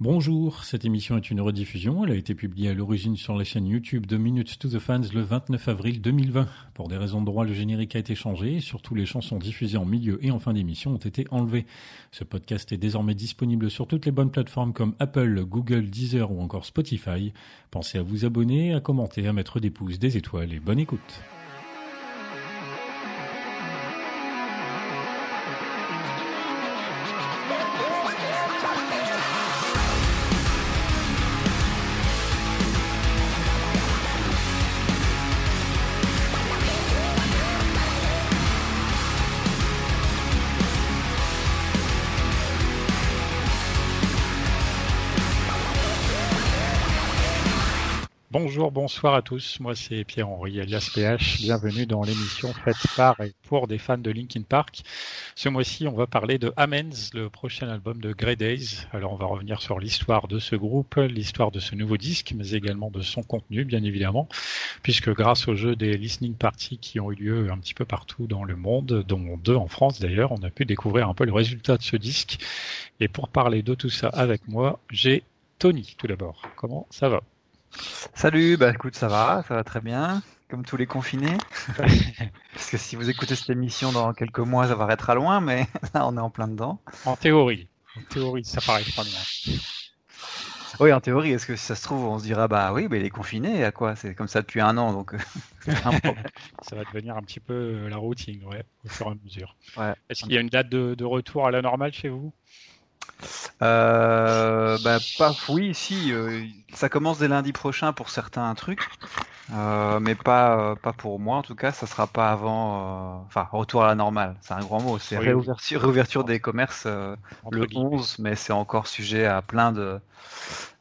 Bonjour, cette émission est une rediffusion. Elle a été publiée à l'origine sur la chaîne YouTube de Minutes to the Fans le 29 avril 2020. Pour des raisons de droit, le générique a été changé et surtout les chansons diffusées en milieu et en fin d'émission ont été enlevées. Ce podcast est désormais disponible sur toutes les bonnes plateformes comme Apple, Google, Deezer ou encore Spotify. Pensez à vous abonner, à commenter, à mettre des pouces, des étoiles et bonne écoute. Bonsoir à tous. Moi, c'est Pierre-Henri alias PH. Bienvenue dans l'émission faite par et pour des fans de Linkin Park. Ce mois-ci, on va parler de Amens, le prochain album de Grey Days. Alors, on va revenir sur l'histoire de ce groupe, l'histoire de ce nouveau disque, mais également de son contenu, bien évidemment, puisque grâce au jeu des listening parties qui ont eu lieu un petit peu partout dans le monde, dont deux en France d'ailleurs, on a pu découvrir un peu le résultat de ce disque. Et pour parler de tout ça avec moi, j'ai Tony tout d'abord. Comment ça va? Salut, bah écoute, ça va, ça va très bien, comme tous les confinés. Parce que si vous écoutez cette émission dans quelques mois, ça va être à loin, mais là, on est en plein dedans. En théorie, en théorie, ça paraît pas loin. Oui, en théorie, est-ce que si ça se trouve, on se dira, bah oui, mais il est confiné, à quoi? C'est comme ça depuis un an, donc ça va devenir un petit peu euh, la routine, ouais, au fur et à mesure. Ouais. Est-ce qu'il y a une date de, de retour à la normale chez vous? Euh, bah, oui, si. Euh, ça commence dès lundi prochain pour certains trucs, euh, mais pas, euh, pas pour moi en tout cas. Ça sera pas avant. Enfin, retour à la normale. C'est un grand mot. C'est réouverture, réouverture des commerces le 11, mais c'est encore sujet à plein de,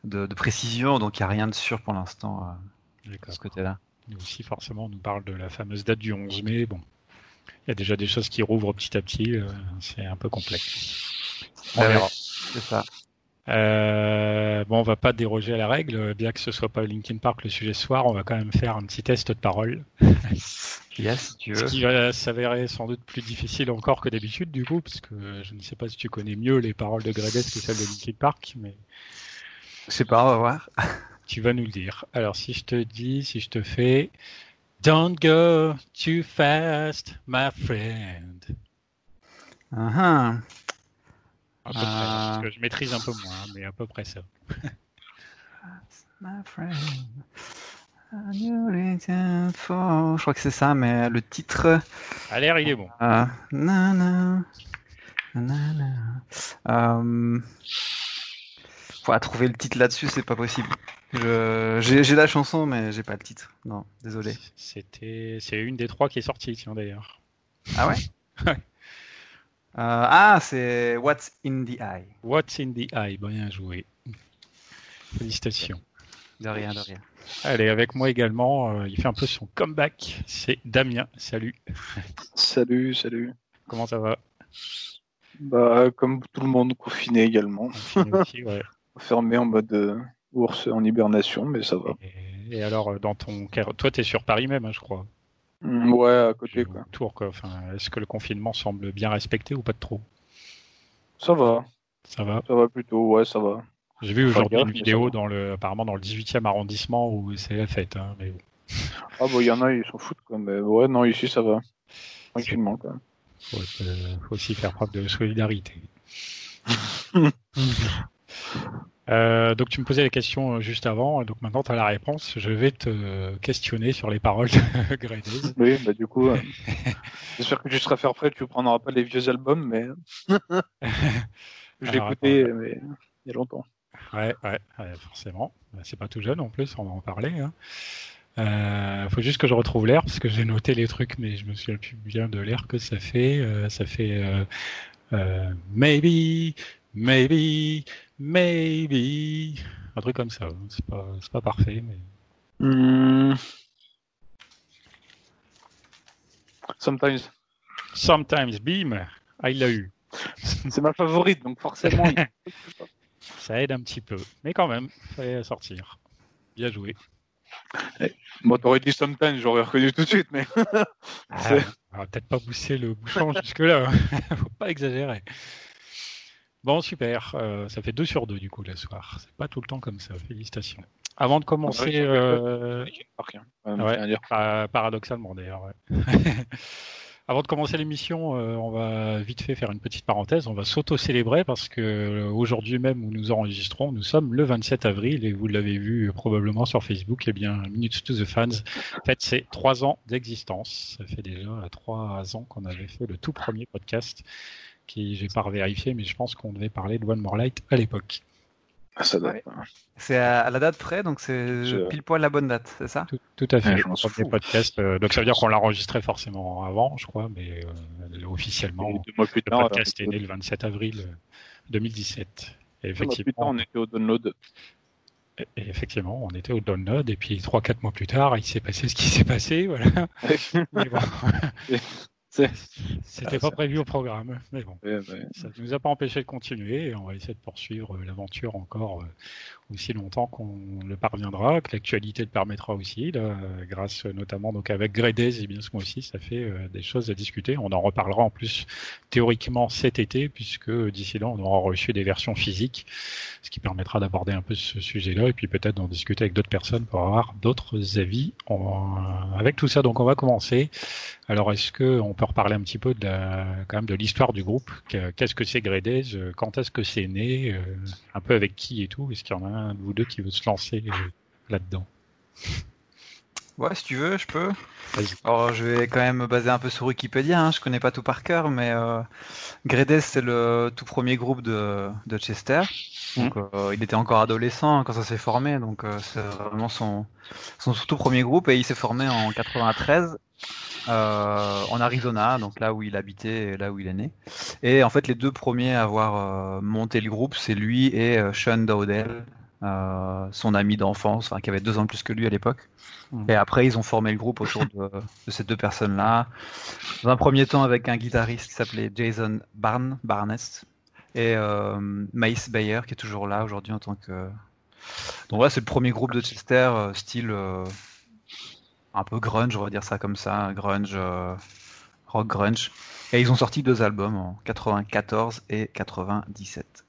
de, de précisions, donc il n'y a rien de sûr pour l'instant de ce côté-là. Nous aussi, forcément, on nous parle de la fameuse date du 11 mai. Bon, il y a déjà des choses qui rouvrent petit à petit. c'est un peu complexe. On verra. C'est ça. Euh, bon, on va pas déroger à la règle, bien que ce soit pas Linkin Park le sujet ce soir, on va quand même faire un petit test de parole. yes, tu veux. Ce qui va s'avérer sans doute plus difficile encore que d'habitude, du coup, parce que je ne sais pas si tu connais mieux les paroles de Gredes que celles de Linkin Park, mais. Je sais pas, on va voir. tu vas nous le dire. Alors, si je te dis, si je te fais Don't go too fast, my friend. Uh -huh. À peu près, parce que je maîtrise un peu moins, mais à peu près ça. My friend. Je crois que c'est ça, mais le titre. À l'air, il est bon. Euh, na, euh, faut trouver le titre là-dessus, c'est pas possible. J'ai la chanson, mais j'ai pas le titre. Non, désolé. C'était, c'est une des trois qui est sortie, tiens d'ailleurs. Ah ouais. Euh, ah, c'est What's in the Eye. What's in the Eye, bien joué. Félicitations. De rien, de rien. Allez, avec moi également, euh, il fait un peu son comeback. C'est Damien. Salut. Salut, salut. Comment ça va? Bah, comme tout le monde, confiné également. Confiné ouais. Fermé en mode euh, ours en hibernation, mais ça va. Et, alors, dans ton toi, t'es sur Paris même, hein, je crois. Mm, ouais, à côté quoi. Tour quoi. Enfin, est-ce que le confinement semble bien respecté ou pas de trop? Ça va. Ça va? Ça va plutôt, ouais, ça va. J'ai vu aujourd'hui une vidéo dans le, apparemment dans le 18e arrondissement où c'est la fête. Hein, mais Ah bon, il y en a, ils s'en foutent quoi. Mais ouais, non, ici ça va. Tranquillement quoi. Faut, faut aussi faire preuve de solidarité. Euh, donc tu me posais la question euh, juste avant, donc maintenant tu as la réponse. Je vais te questionner sur les paroles de Grey Oui, bah du coup, euh, j'espère que tu seras faire prêt, tu ne prendras pas les vieux albums, mais je l'ai écouté mais... il y a longtemps. Ouais, ouais, forcément. Bah, c'est pas tout jeune en plus, on va en parler. Il hein. faut juste que je retrouve l'air parce que j'ai noté les trucs, mais je me souviens plus bien de l'air que ça fait. ça fait Maybe, maybe, maybe. Un truc comme ça. C'est pas, pas parfait, mais. Hmm. Sometimes. Sometimes, bim, ah, il l'a eu. C'est ma favorite, donc forcément. ça aide un petit peu, mais quand même, fallait sortir. Bien joué. Eh, bon, t'aurais dit Sometimes, j'aurais reconnu tout de suite, mais. ah, on va peut-être pas pousser le bouchon jusque-là. Faut pas exagérer. Bon, super. ça fait deux sur deux du coup le soir. C'est pas tout le temps comme ça. Félicitations. Avant de commencer, euh... paradoxalement d'ailleurs. Ouais. Avant de commencer l'émission, euh, on va vite fait faire une petite parenthèse. On va s'auto-célébrer parce que euh, aujourd'hui même où nous enregistrons, nous sommes le 27 avril et vous l'avez vu probablement sur Facebook. Eh bien, Minutes to the Fans fait ses trois ans d'existence. Ça fait déjà trois ans qu'on avait fait le tout premier podcast qui j'ai pas vérifié, mais je pense qu'on devait parler de One More Light à l'époque. Ah, c'est à, la date près, donc c'est pile poil la bonne date, c'est ça tout, à fait. je podcast, euh, donc ça veut dire qu'on l'a enregistré forcément avant, je crois, mais euh, officiellement, le podcast est né le 27 avril 2017. Euh, et effectivement, on était au download. Et effectivement, on était au download, et puis 3-4 mois plus tard, il s'est passé ce qui s'est passé, voilà. C'était pas prévu au programme, mais bon, ça ne nous a pas empêché de continuer et on va essayer de poursuivre euh, l'aventure encore euh, aussi longtemps qu'on le parviendra, que l'actualité le permettra aussi, grâce notamment donc avec Gredez et bien ce mois-ci, ça fait euh, des choses à discuter. On en reparlera en plus théoriquement cet été, puisque d'ici là on aura reçu des versions physiques, ce qui permettra d'aborder un peu ce sujet-là et puis peut-être d'en discuter avec d'autres personnes pour avoir d'autres avis. Avec tout ça, donc on va commencer. Alors est-ce que on peut reparler un petit peu de quand même de l'histoire du groupe? Qu'est-ce que c'est Gredez Quand est-ce que c'est né? Un peu avec qui et tout? Est-ce qu'il y en a un de vous deux qui veut se lancer là-dedans? Ouais, si tu veux, je peux. Alors, je vais quand même me baser un peu sur Wikipédia. Hein. Je connais pas tout par cœur, mais euh, Gredez, c'est le tout premier groupe de, de Chester. Donc, mmh. euh, il était encore adolescent quand ça s'est formé, donc euh, c'est vraiment son, son tout premier groupe et il s'est formé en 93 euh, en Arizona, donc là où il habitait et là où il est né. Et en fait, les deux premiers à avoir euh, monté le groupe, c'est lui et euh, Sean Dowdell, son ami d'enfance, qui avait deux ans de plus que lui à l'époque. Mmh. Et après, ils ont formé le groupe autour de, ces deux personnes-là. Dans un premier temps, avec un guitariste qui s'appelait Jason Barn, Barnes, et Mace Bayer, qui est toujours là aujourd'hui en tant que. Donc voilà, c'est le premier groupe de Chester, style un peu grunge, on va dire ça comme ça, grunge, euh, rock grunge. Et ils ont sorti deux albums en 94 et 97.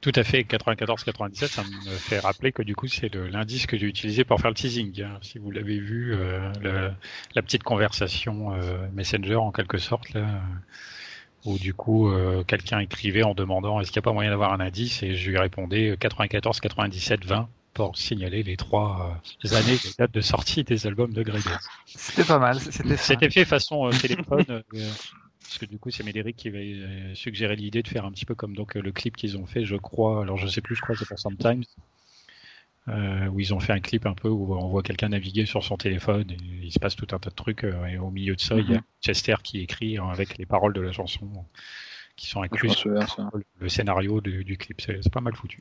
Tout à fait, 94-97, ça me fait rappeler que du coup c'est l'indice que j'ai utilisé pour faire le teasing. Hein. Si vous l'avez vu, euh, la petite conversation euh, Messenger en quelque sorte, là, où du coup quelqu'un écrivait en demandant est-ce qu'il n'y a pas moyen d'avoir un indice? Et je lui répondais 94, 97, 20 pour signaler les trois euh, années de date de sortie des albums de Grey C'était pas mal. C'était fait façon euh, téléphone. Euh, parce que du coup, c'est Médéric qui avait suggéré l'idée de faire un petit peu comme donc le clip qu'ils ont fait, je crois. Alors je sais plus, je crois que c'est pour Sometimes. où ils ont fait un clip un peu où on voit quelqu'un naviguer sur son téléphone et il se passe tout un tas de trucs et au milieu de ça il y a mhm. Chester qui écrit hein, avec les paroles de la chanson qui sont incluses le, scénario du clip c'est pas mal foutu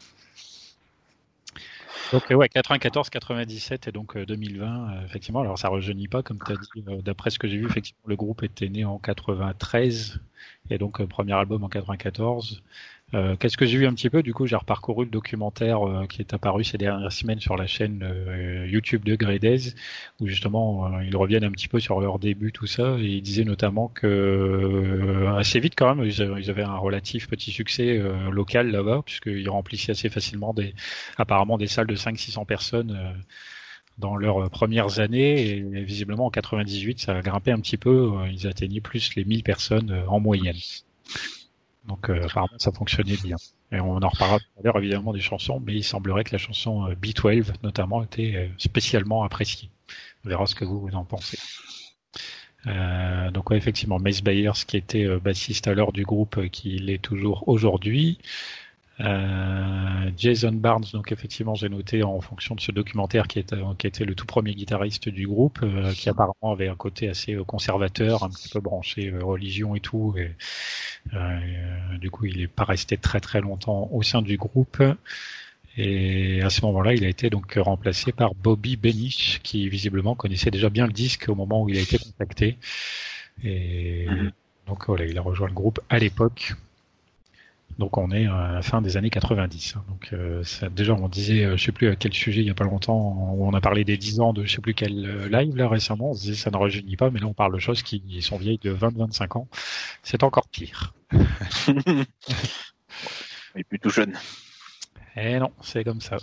donc ouais, 94, 97 et donc 2020, euh, euh, effectivement. Alors ça rejeunit pas, comme tu as dit. Euh, d'après ce que j'ai vu, effectivement, le groupe était né en 93 et donc premier album en 94. Euh, qu'est-ce que j'ai vu un petit peu Du coup, j'ai reparcouru le documentaire euh, qui est apparu ces dernières semaines sur la chaîne euh, YouTube de Gredez, où justement ils reviennent un petit peu sur leur début, tout ça, et ils disaient notamment que assez vite quand même, ils avaient un relatif petit succès local là-bas, puisqu'ils remplissaient assez facilement des, apparemment des salles de 500-600 personnes dans leurs premières années et visiblement en 98 ça a grimpé un petit peu, ils atteignaient plus les 1000 personnes en moyenne. Donc euh, apparemment ça fonctionnait bien. Et on en reparlera tout à l'heure évidemment des chansons, mais il semblerait que la chanson euh, B12 notamment était euh, spécialement appréciée. On verra ce que vous, en pensez. Euh, donc ouais, effectivement, Mace Bayers qui était bassiste à l'heure du groupe, qui l'est toujours aujourd'hui. Euh, Jason Barnes, donc effectivement, j'ai noté en fonction de ce documentaire qui, était, qui était le tout premier guitariste du groupe, euh, qui apparemment avait un côté assez euh, conservateur, un petit peu branché religion et tout. Et, du coup, il n'est pas resté très très longtemps au sein du groupe. Et à ce moment-là, il a été donc remplacé par Bobby Benish, qui visiblement connaissait déjà bien le disque au moment où il a été contacté. Et mhm. donc voilà, il a rejoint le groupe à l'époque. Donc on est à la fin des années 90. Hein. Donc euh, ça, déjà on disait, euh, je sais plus à quel sujet il y a pas longtemps, où on a parlé des 10 ans de je sais plus quel euh, live là récemment, on se disait ça ne rajeunit pas, mais là on parle de choses qui sont vieilles de 20-25 ans. C'est encore pire. Et puis tout jeune. Eh non, c'est comme ça.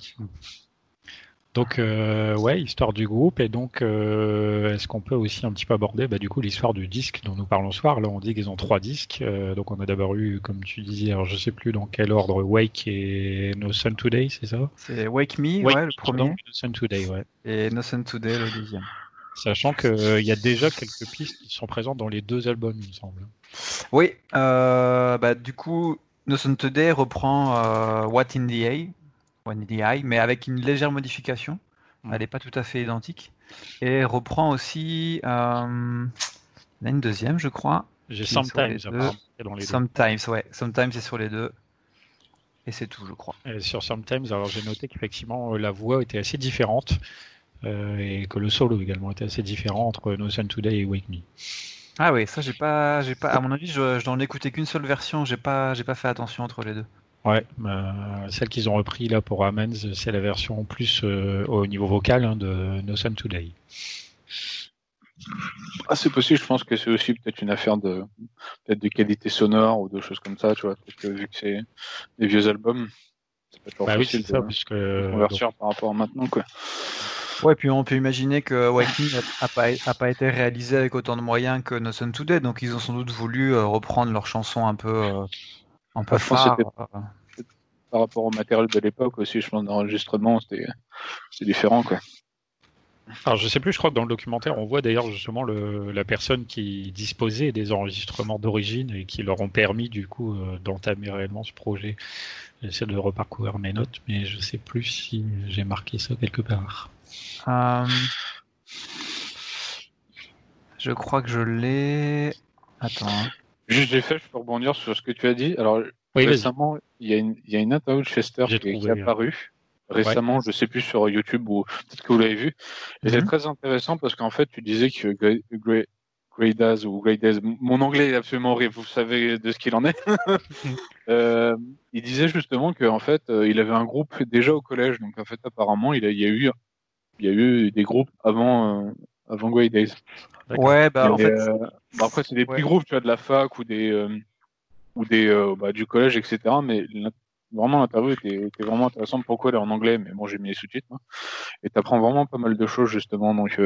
Donc euh, ouais, histoire du groupe et donc euh, est-ce qu'on peut aussi un petit peu aborder bah, du coup l'histoire du disque dont nous parlons ce soir? Là on dit qu'ils ont trois disques, euh, donc on a d'abord eu comme tu disais, alors je sais plus dans quel ordre, Wake et No Sun Today, c'est ça? C'est Wake Me, ouais, le premier. no Sun Today, ouais. Et No Sun Today le deuxième. Sachant qu'il y a déjà quelques pistes qui sont présentes dans les deux albums, il me semble. Oui, bah du coup No Sun Today reprend What in the A Eye, mais avec une légère modification. Mm. Elle n'est pas tout à fait identique. Et reprend aussi. Euh, il y a une deuxième, je crois. J'ai Sometimes dans les Sometimes, ouais. Sometimes, c'est sur les deux. Et c'est tout, je crois. Et sur Sometimes, alors j'ai noté qu'effectivement, la voix était assez différente. Euh, et que le solo également était assez différent entre No Sun Today et Wake Me. Ah oui, ça j'ai pas, j'ai pas. À mon avis, je, je n'en ai écouté qu'une seule version. J'ai pas, j'ai pas fait attention entre les deux. Ouais, bah, celle qu'ils ont repris là pour Amens, c'est la version plus euh, au niveau vocal hein, de No Sun Today. Ah, c'est possible, je pense que c'est aussi peut-être une affaire de peut-être de qualité sonore ou de choses comme ça, tu vois, que vu que c'est des vieux albums, c'est bah oui, ça, puisque convertir par rapport à maintenant, quoi. Ouais, puis on peut imaginer que Waking n'a pas, a pas été réalisé avec autant de moyens que No Sun Today, donc ils ont sans doute voulu euh, reprendre leur chanson un peu euh, un peu phare. Par rapport au matériel de l'époque aussi, je pense d'enregistrement, c'était différent quoi. Alors je sais plus, je crois que dans le documentaire on voit d'ailleurs justement le, la personne qui disposait des enregistrements d'origine et qui leur ont permis du coup euh, d'entamer réellement ce projet. J'essaie de reparcourir mes notes, mais je sais plus si j'ai marqué ça quelque part. Euh, je crois que je l'ai. Attends. Hein. Juste, j'ai fait, je peux rebondir sur ce que tu as dit. Alors, récemment, il y, a une, il y a une interview de Chester qui, est apparue. Récemment, je sais plus sur YouTube ou peut-être que vous l'avez vu. Et c'est mhm. très intéressant parce qu'en fait, tu disais que Grey, Daz ou Grey mon anglais est absolument horrible, vous savez de ce qu'il en est. euh, il disait justement qu'en fait, euh, il avait un groupe déjà au collège. Donc, en fait, apparemment, il, a, il y a eu, il y a eu des groupes avant, euh, avant Grey Days. Ouais, bah en fait. Euh, bah, après, c'est des petits groupes, tu vois, de la fac ou des euh, ou des euh, bah, du collège, etc. Mais vraiment l'interview était, était, vraiment intéressante. Pourquoi elle est en anglais Mais bon, j'ai mis les sous-titres. Hein. Et t'apprends vraiment pas mal de choses justement. Donc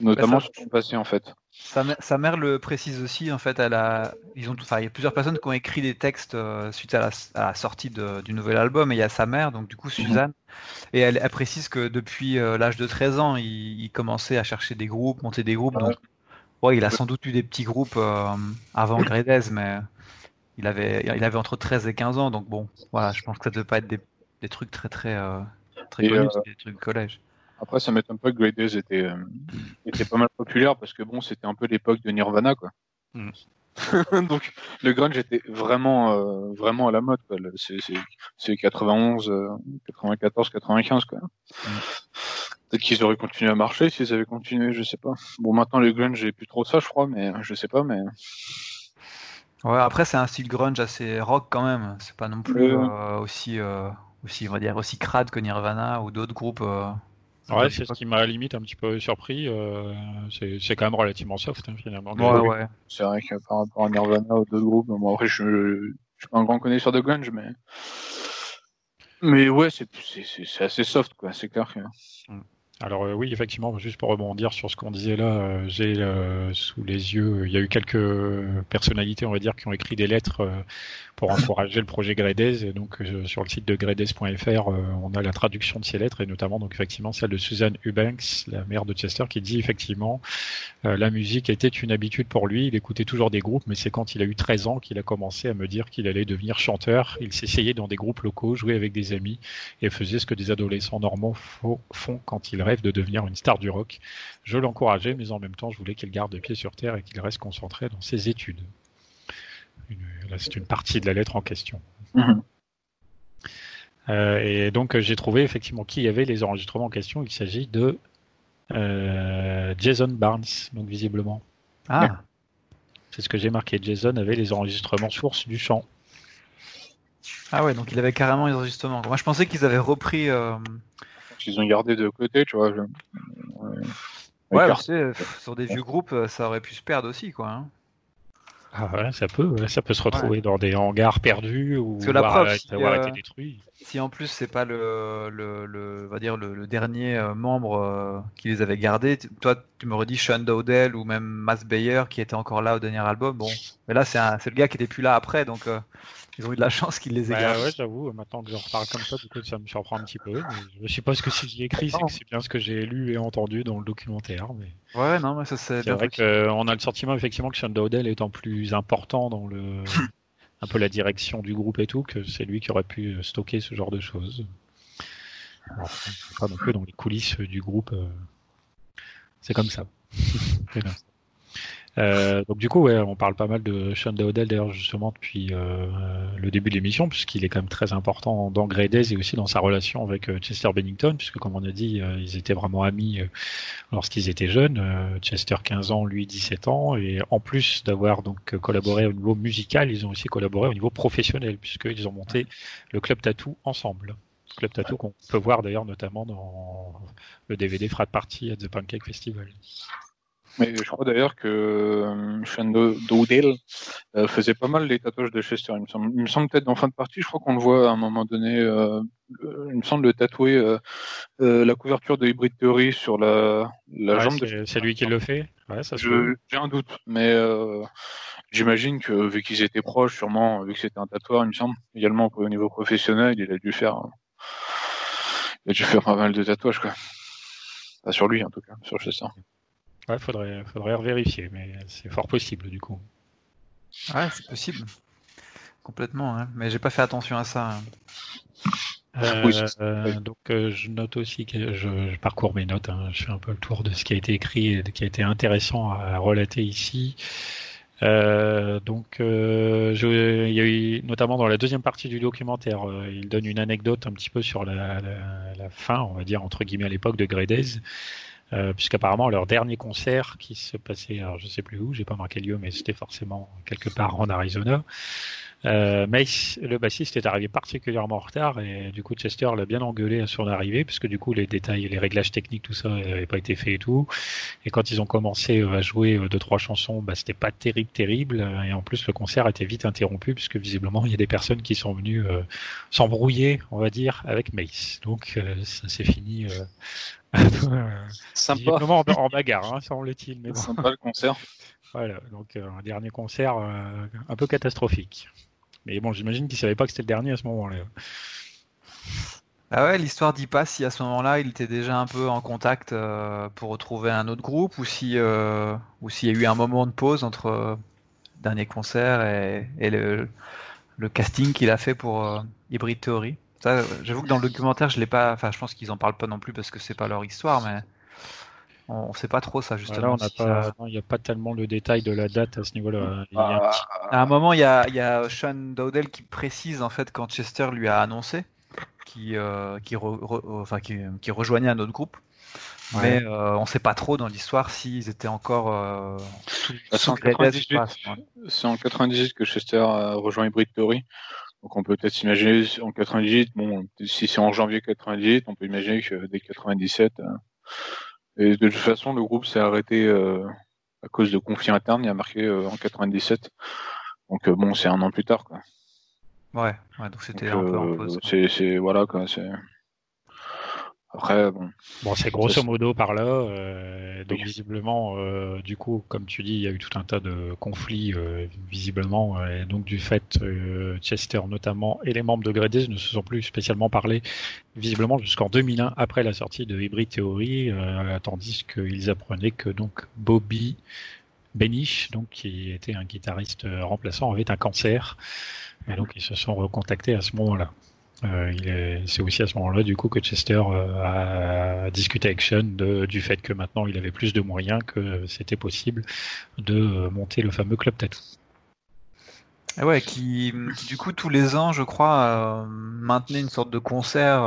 notamment bah, sur son passé en fait. Sa, sa, mère le précise aussi en fait. Elle a, ils ont, enfin, il y a plusieurs personnes qui ont écrit des textes euh, suite à la, à la sortie de, du nouvel album et il y a sa mère, donc du coup mhm. Suzanne, et elle, elle, précise que depuis euh, l'âge de 13 ans, il, il, commençait à chercher des groupes, monter des groupes. Donc, ouais, il a sans doute eu des petits groupes euh, avant Gredez, mais il avait, il avait entre 13 et 15 ans, donc bon, voilà, je pense que ça devait pas être des, des trucs très très très connus, des trucs collège. Après, ça m'étonne pas que Grey Days était, euh, était pas mal populaire parce que bon, c'était un peu l'époque de Nirvana, quoi. Mm. Donc, le grunge était vraiment, euh, vraiment à la mode, quoi. C'est 91, 94, 95, quoi. Mm. Peut-être qu'ils auraient continué à marcher s'ils avaient continué, je sais pas. Bon, maintenant, le grunge, j'ai plus trop de ça, je crois, mais je sais pas, mais. Ouais, après, c'est un style grunge assez rock quand même. C'est pas non plus euh, aussi, aussi, on va dire, aussi crade que Nirvana ou d'autres groupes. Ouais, c'est ce qui m'a limite un petit peu surpris. Euh, c'est quand même relativement soft hein, finalement. Ouais, ouais. C'est vrai que par rapport à Nirvana ou d'autres groupes, moi après je, je, suis pas un grand connaisseur de grunge, mais mais ouais, c'est assez soft quoi. C'est clair que. Mm. Alors euh, oui, effectivement, juste pour rebondir sur ce qu'on disait là, euh, j'ai euh, sous les yeux, il y a eu quelques personnalités, on va dire, qui ont écrit des lettres pour encourager le projet Gredes. Et donc sur le site de gredes.fr, on a la traduction de ces lettres et notamment donc effectivement celle de Suzanne Eubanks, la mère de Chester, qui dit effectivement la musique était une habitude pour lui. Il écoutait toujours des groupes, mais c'est quand il a eu 13 ans qu'il a commencé à me dire qu'il allait devenir chanteur. Il s'essayait dans des groupes locaux, jouer avec des amis et faisait ce que des adolescents normaux font quand ils rêve de devenir une star du rock. Je l'encourageais, mais en même temps, je voulais qu'il garde le pied sur terre et qu'il reste concentré dans ses études. là, c'est une partie de la lettre en question. Mhm. Euh, et donc, j'ai trouvé effectivement qui y avait les enregistrements en question. Il s'agit de euh, Jason Barnes, donc visiblement. Ah. C'est ce que j'ai marqué. Jason avait les enregistrements sources du chant. Ah ouais, donc il avait carrément les enregistrements. Moi, je pensais qu'ils avaient repris. Euh, qu'ils ont gardé de côté, tu vois. Ouais, sur des vieux groupes, ça aurait pu se perdre aussi, quoi. Hein. Ah ouais, ça peut, ça peut se retrouver dans des hangars perdus ou la avoir, si, avoir été détruit. Si en plus c'est pas le, le, le, va dire le, dernier membre qui les avait gardés, toi tu m'aurais dit Sean Dowdell ou même Mass Bayer qui était encore là au dernier album. Bon, mais là c'est le gars qui était plus là après, donc ils ont eu de la chance qu'ils les aient bah, Ouais, j'avoue, maintenant que j'en reparle comme ça, du coup, ça me surprend un petit peu. Mais je sais pas ce que c'est écrit, c'est que c'est bien ce que j'ai lu et entendu dans le documentaire. Mais... Ouais, non, mais ça c'est. C'est vrai qu'on a le sentiment effectivement que Sean Dowdell étant plus important dans le. un peu la direction du groupe et tout, que c'est lui qui aurait pu stocker ce genre de choses. Alors, pas non plus dans les coulisses du groupe. Euh, c'est comme ça. Euh, donc du coup, ouais, on parle pas mal de Sean Dowdell d'ailleurs justement depuis euh, le début de l'émission, puisqu'il est quand même très important dans Grey Days et aussi dans sa relation avec euh, Chester Bennington, puisque comme on a dit, euh, ils étaient vraiment amis lorsqu'ils étaient jeunes. Chester 15 ans, lui 17 ans, et en plus d'avoir donc collaboré au niveau musical, ils ont aussi collaboré au niveau professionnel, puisqu'ils ont monté le club Tattoo ensemble. Club Tattoo qu'on peut voir d'ailleurs notamment dans le DVD Frat Party at the Pancake Festival. Mais je crois d'ailleurs que euh, Sean Dowdell euh, faisait pas mal les tatouages de Chester. Il me semble, il me semble peut-être en fin de partie, je crois qu'on le voit à un moment donné. Euh, il me semble le tatouer euh, euh, la couverture de Hybrid Theory sur la, la jambe. de C'est lui qui le fait. Ouais, ça J'ai un doute, mais j'imagine que vu qu'ils étaient proches, sûrement, vu que c'était un tatoueur, il me semble, également au niveau professionnel, il a dû faire, il a dû faire pas mal de tatouages, quoi. Pas sur lui en tout cas, sur Chester. Ouais, faudrait, faudrait vérifier, mais c'est fort possible du coup. Ouais, c'est possible. Complètement, hein. mais j'ai pas fait attention à ça. Hein. Euh, donc euh, je note aussi que je, parcours mes notes, hein. je fais un peu le tour de ce qui a été écrit et qui a été intéressant à relater ici. Euh, donc je, il y a eu notamment dans la deuxième partie du documentaire, il donne une anecdote un petit peu sur la, la, fin, on va dire entre guillemets à l'époque de Grey euh, puisqu'apparemment leur dernier concert qui se passait, alors je sais plus où, j'ai pas marqué lieu, mais c'était forcément quelque part en Arizona. Euh, Mace, le bassiste, est arrivé particulièrement en retard et du coup Chester l'a bien engueulé à son arrivée puisque du coup les détails, les réglages techniques, tout ça n'avait pas été fait et tout. Et quand ils ont commencé euh, à jouer euh, deux trois chansons, bah, c'était pas terrible terrible et en plus le concert a été vite interrompu puisque visiblement il y a des personnes qui sont venues euh, s'embrouiller, on va dire, avec Mace. Donc ça s'est fini Sympa. En, en bagarre, hein, semble-t-il. Mais Sympa le concert. Voilà, donc un dernier concert un peu catastrophique. Mais bon, j'imagine qu'il savait pas que c'était le dernier à ce moment-là. Ah ouais, l'histoire dit pas si à ce moment-là il était déjà un peu en contact euh, pour retrouver un autre groupe ou si euh, ou s'il y a eu un moment de pause entre le euh, dernier concert et, le, casting qu'il a fait pour Hybrid Theory. J'avoue que dans le documentaire, je l'ai pas. Enfin, je pense qu'ils en parlent pas non plus parce que c'est pas leur histoire, mais on ne sait pas trop ça justement. il n'y a pas tellement le détail de la date à ce niveau-là. Ah. À un moment, il y a, y a Sean Dowdell qui précise en fait quand Chester lui a annoncé qui, euh, qui, enfin, qui, rejoignait un autre groupe. Mais euh, on ne sait pas trop dans l'histoire s'ils étaient encore. Euh, bah, c'est en, 98 que Chester a rejoint Hybrid Theory. Donc on peut peut-être s'imaginer en 98, bon, si c'est en janvier 98, on peut imaginer que dès 97, et de toute façon, le groupe s'est arrêté euh, à cause de conflits internes. Il a marqué euh, en 97. Donc euh, bon, c'est un an plus tard, quoi. Ouais, ouais donc c'était un peu en pause. C'est voilà quoi. C'est après, bon. Bon, c'est grosso modo par là. Euh, donc, visiblement, euh, du coup, comme tu dis, il y a eu tout un tas de conflits, euh, visiblement. et donc, du fait, Chester notamment et les membres de Gredes ne se sont plus spécialement parlé, visiblement, jusqu'en 2001, après la sortie de Hybrid Theory, tandis qu'ils apprenaient que donc Bobby Benish, donc qui était un guitariste remplaçant, avait un cancer. Et donc, ils se sont recontactés à ce moment-là. Euh, c'est aussi à ce moment-là, du coup, que Chester euh, a discuté avec Sean du fait que maintenant il avait plus de moyens, que c'était possible de euh, monter le fameux club tattoo. Ah ouais, qui, du coup tous les ans, je crois, maintenait une sorte de concert.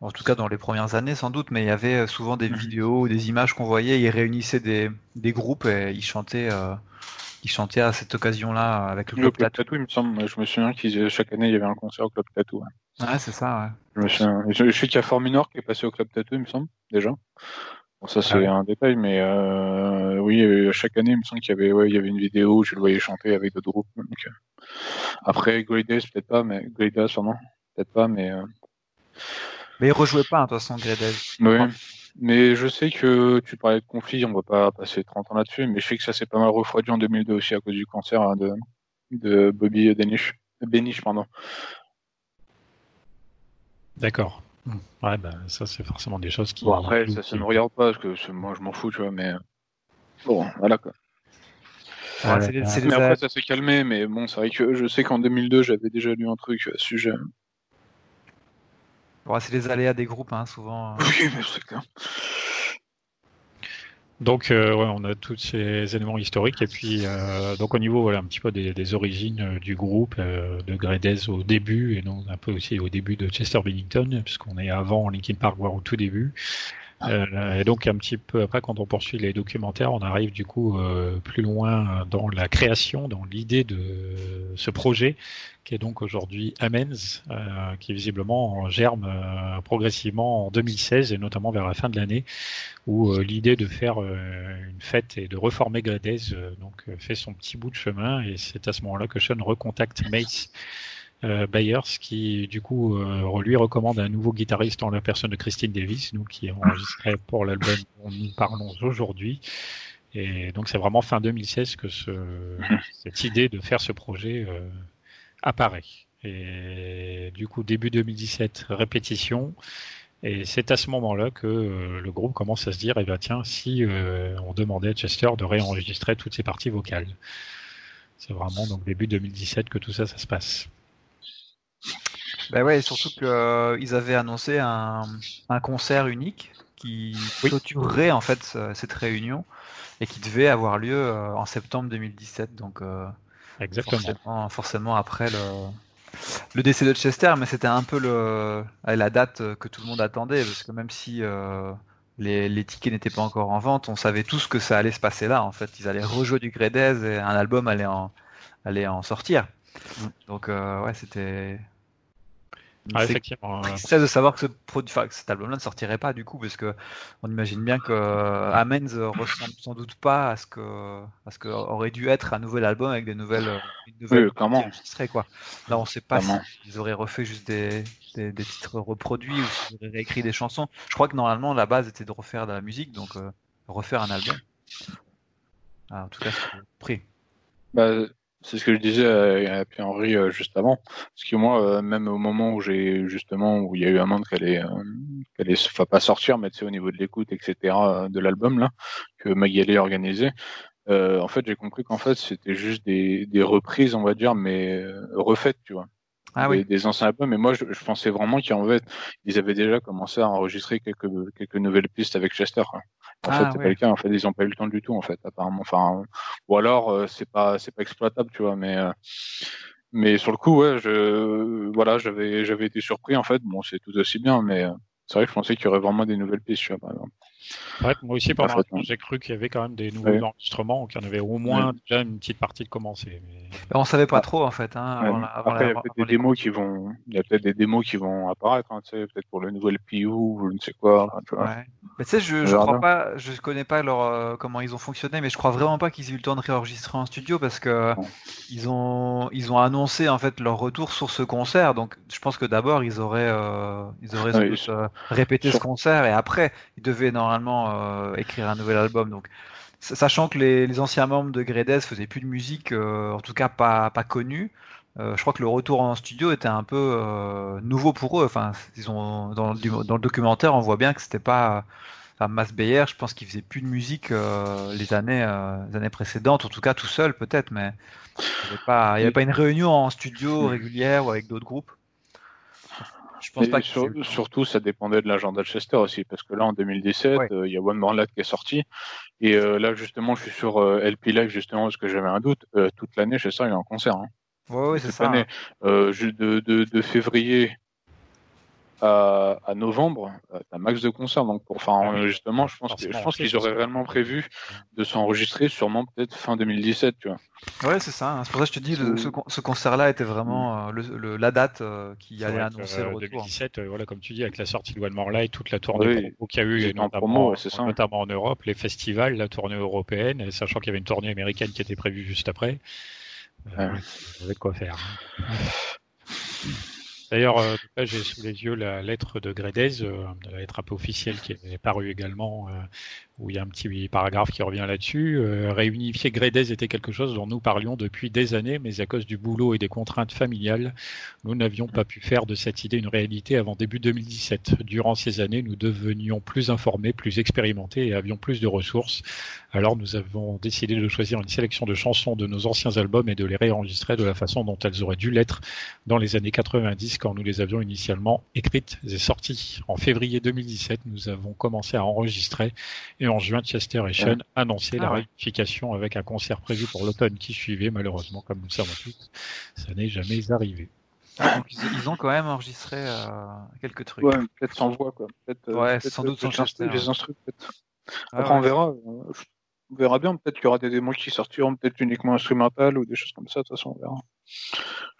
en tout cas dans les premières années sans doute, mais il y avait souvent des mhm. vidéos des images qu'on voyait. Ils réunissaient des, des groupes et ils chantaient il chantait à cette occasion-là avec le, Club, Tattoo. il me semble. Je me souviens qu'ils chaque année il y avait un concert au Club Tattoo. Ouais, c'est ça. Ouais. Je, me souviens. je, sais qu'il y a Forminor qui est passé au Club Tattoo, il me semble déjà. Bon, ça c'est ah un détail, mais euh, oui, chaque année, il me semble qu'il y avait, ouais, il y avait une vidéo où je le voyais chanter avec d'autres groupes. Donc, euh. Après, Days, peut-être pas, mais Days, sûrement, peut-être pas, mais. Euh... Mais il rejouait pas, hein, de toute façon, Days. Oui. Mais je sais que tu parlais de conflit, on va pas passer 30 ans là-dessus, mais je sais que ça s'est pas mal refroidi en 2002 aussi à cause du cancer hein, de, de Bobby Denish. Benish, pardon. D'accord. Hmm. Ouais, bah, ça, c'est forcément des choses qui. Bon, après, ça, ça ne regarde pas, parce que moi, je m'en fous, tu vois, mais. Bon, voilà, quoi. mais après, ça s'est calmé, mais bon, c'est vrai que je sais qu'en 2002, j'avais déjà lu un truc à ce sujet. Bon, c'est les aléas des groupes, hein, souvent. Oui, mais c'est clair. Donc, euh, ouais, on a tous ces éléments historiques et puis euh, donc au niveau voilà un petit peu des, des origines euh, du groupe euh, de Gredez au début et donc un peu aussi au début de Chester Bennington puisqu'on est avant Linkin Park voire au tout début. Euh, et donc un petit peu après, quand on poursuit les documentaires, on arrive du coup euh, plus loin dans la création, dans l'idée de ce projet, qui est donc aujourd'hui Amens, euh, qui visiblement germe euh, progressivement en 2016 et notamment vers la fin de l'année, où euh, l'idée de faire une fête et de reformer Gredez donc fait son petit bout de chemin. Et c'est à ce moment-là que Sean recontacte Mace euh, Byers qui du coup euh, lui recommande un nouveau guitariste en la personne de Christine Davis, nous qui enregistré pour l'album dont nous parlons aujourd'hui. Et donc c'est vraiment fin 2016 que ce, cette idée de faire ce projet euh, apparaît. Et du coup début 2017 répétition. Et c'est à ce moment-là que euh, le groupe commence à se dire, eh ben tiens, si euh, on demandait à Chester de réenregistrer toutes ses parties vocales. C'est vraiment donc début 2017 que tout ça, ça se passe. Bah ouais, surtout qu'ils euh, avaient annoncé un, un, concert unique qui clôturerait en fait cette réunion et qui devait avoir lieu euh, en septembre 2017. Donc euh, Exactement. Forcément, après le, le décès de Chester, mais c'était un peu le, la date que tout le monde attendait parce que même si les, les, tickets n'étaient pas encore en vente, on savait tous que ça allait se passer là. En fait, ils allaient rejouer du Gredez et un album allait en, allait en sortir. Mm. Donc ouais, c'était ah, effectivement. de savoir que, ce produit, enfin, que cet album-là ne sortirait pas du coup, parce que on imagine bien que euh, Amens ressemble sans doute pas à ce que, à ce que aurait dû être un nouvel album avec des nouvelles, euh, une nouvelle comment quoi. Là, on sait pas s'ils auraient refait juste des, des, des, titres reproduits ou s'ils auraient réécrit des chansons. Je crois que normalement la base était de refaire de la musique, donc euh, refaire un album. Ah, en tout cas, c'est pris. Bah, c'est ce que je disais à, Pierre-Henri euh, juste avant. Parce que moi, euh, même au moment où j'ai justement où il y a eu un monde qu'elle est, qu'elle est, enfin pas sortir, mais c'est au niveau de l'écoute, etc. de l'album là que Magali a organisé. Euh, en fait, j'ai compris qu'en fait c'était juste des, des reprises, on va dire, mais refaites, tu vois. Ah oui. des, anciens albums. Mais moi, je, pensais vraiment qu'en fait, ils avaient déjà commencé à enregistrer quelques quelques nouvelles pistes avec Chester. En fait, ah, c'est pas le cas. En fait, ils ont pas eu le temps du tout, en fait, apparemment. Enfin, ou alors euh, c'est pas c'est pas exploitable, tu vois. Mais euh, mais sur le coup, ouais, je voilà, j'avais j'avais été surpris en fait. Bon, c'est tout aussi bien, mais euh, c'est vrai que je pensais qu'il y aurait vraiment des nouvelles pistes, tu vois, par exemple. Ouais, moi aussi, pendant l'instant, j'ai cru qu'il y avait quand même des nouveaux enregistrements, qu'il y en avait au moins déjà une petite partie de commencer. Mais... On savait pas trop en fait. Hein, avant Après, il y a peut-être des démos qui vont, il y a peut-être des démos qui vont apparaître, hein, tu sais, peut-être pour le nouvel PU ou je ne sais quoi. tu vois. Ouais. Mais tu sais, je, je crois pas, je connais pas leur euh, comment ils ont fonctionné, mais je crois vraiment pas qu'ils aient eu le temps de réenregistrer en studio parce que ils ont ils ont annoncé en fait leur retour sur ce concert. Donc, je pense que d'abord ils auraient euh, ils auraient euh, répété ce concert et après ils devaient normalement euh, écrire un nouvel album. Donc, sachant que les, anciens membres de Gredez faisaient plus de musique, euh, en tout cas pas, pas connue, euh, je crois que le retour en studio était un peu nouveau pour eux. Enfin, ils ont, dans, dans, le documentaire, on voit bien que c'était pas. Enfin, Mas Beyer, je pense qu'il faisait plus de musique les années, les années précédentes, en tout cas tout seul peut-être, mais il n'y avait, pas, avait pas une réunion en studio régulière ou avec d'autres groupes. Je pense pas surtout, ça dépendait de l'agenda de Chester aussi, parce que là, en 2017, euh, il y a One More Light qui est sorti. Et euh, là, justement, je suis sur euh, LP Live, justement, parce que j'avais un doute. toute l'année, Chester, il est en concert. Hein. Ouais, c'est ça. Année, de, de, de, février à, à novembre, un max de concerts. Donc, pour, enfin, ah justement, je pense, je pense qu'ils auraient réellement prévu de s'enregistrer sûrement peut-être fin 2017, tu vois. Ouais, c'est ça. Hein. C'est pour ça que je te dis, ce, ce concert-là était vraiment euh, le, la date euh, qui allait annoncer le retour. 2017, voilà, comme tu dis, avec la sortie de One More Light, toute la tournée qu'il y a eu, notamment, ça. notamment en Europe, les festivals, la tournée européenne, sachant qu'il y avait une tournée américaine qui était prévue juste après. Euh, avait de quoi faire. D'ailleurs, euh, j'ai sous les yeux la lettre de Gredez, euh, la lettre un peu officielle qui est parue également, euh, où il y a un petit paragraphe qui revient là-dessus. Euh, réunifier Grédez était quelque chose dont nous parlions depuis des années, mais à cause du boulot et des contraintes familiales, nous n'avions pas pu faire de cette idée une réalité avant début 2017. Durant ces années, nous devenions plus informés, plus expérimentés et avions plus de ressources. Alors nous avons décidé de choisir une sélection de chansons de nos anciens albums et de les réenregistrer de la façon dont elles auraient dû l'être dans les années 90 quand nous les avions initialement écrites et sorties. En février 2017, nous avons commencé à enregistrer et en juin, Chester et Sean annonçaient la ah rectification avec un concert prévu pour l'automne qui suivait. Malheureusement, comme nous le savons tous, ça n'est jamais arrivé. Ah, ils, ont quand même enregistré euh, quelques trucs. Ouais, peut-être sans voix, quoi. Euh, ouais, sans doute sans Chester. Les instruments, peut-être. Ah Après, on verra. Euh, on verra bien. Peut-être qu'il y aura des démos qui sortiront, peut-être uniquement instrumentales ou des choses comme ça. De toute façon, on verra.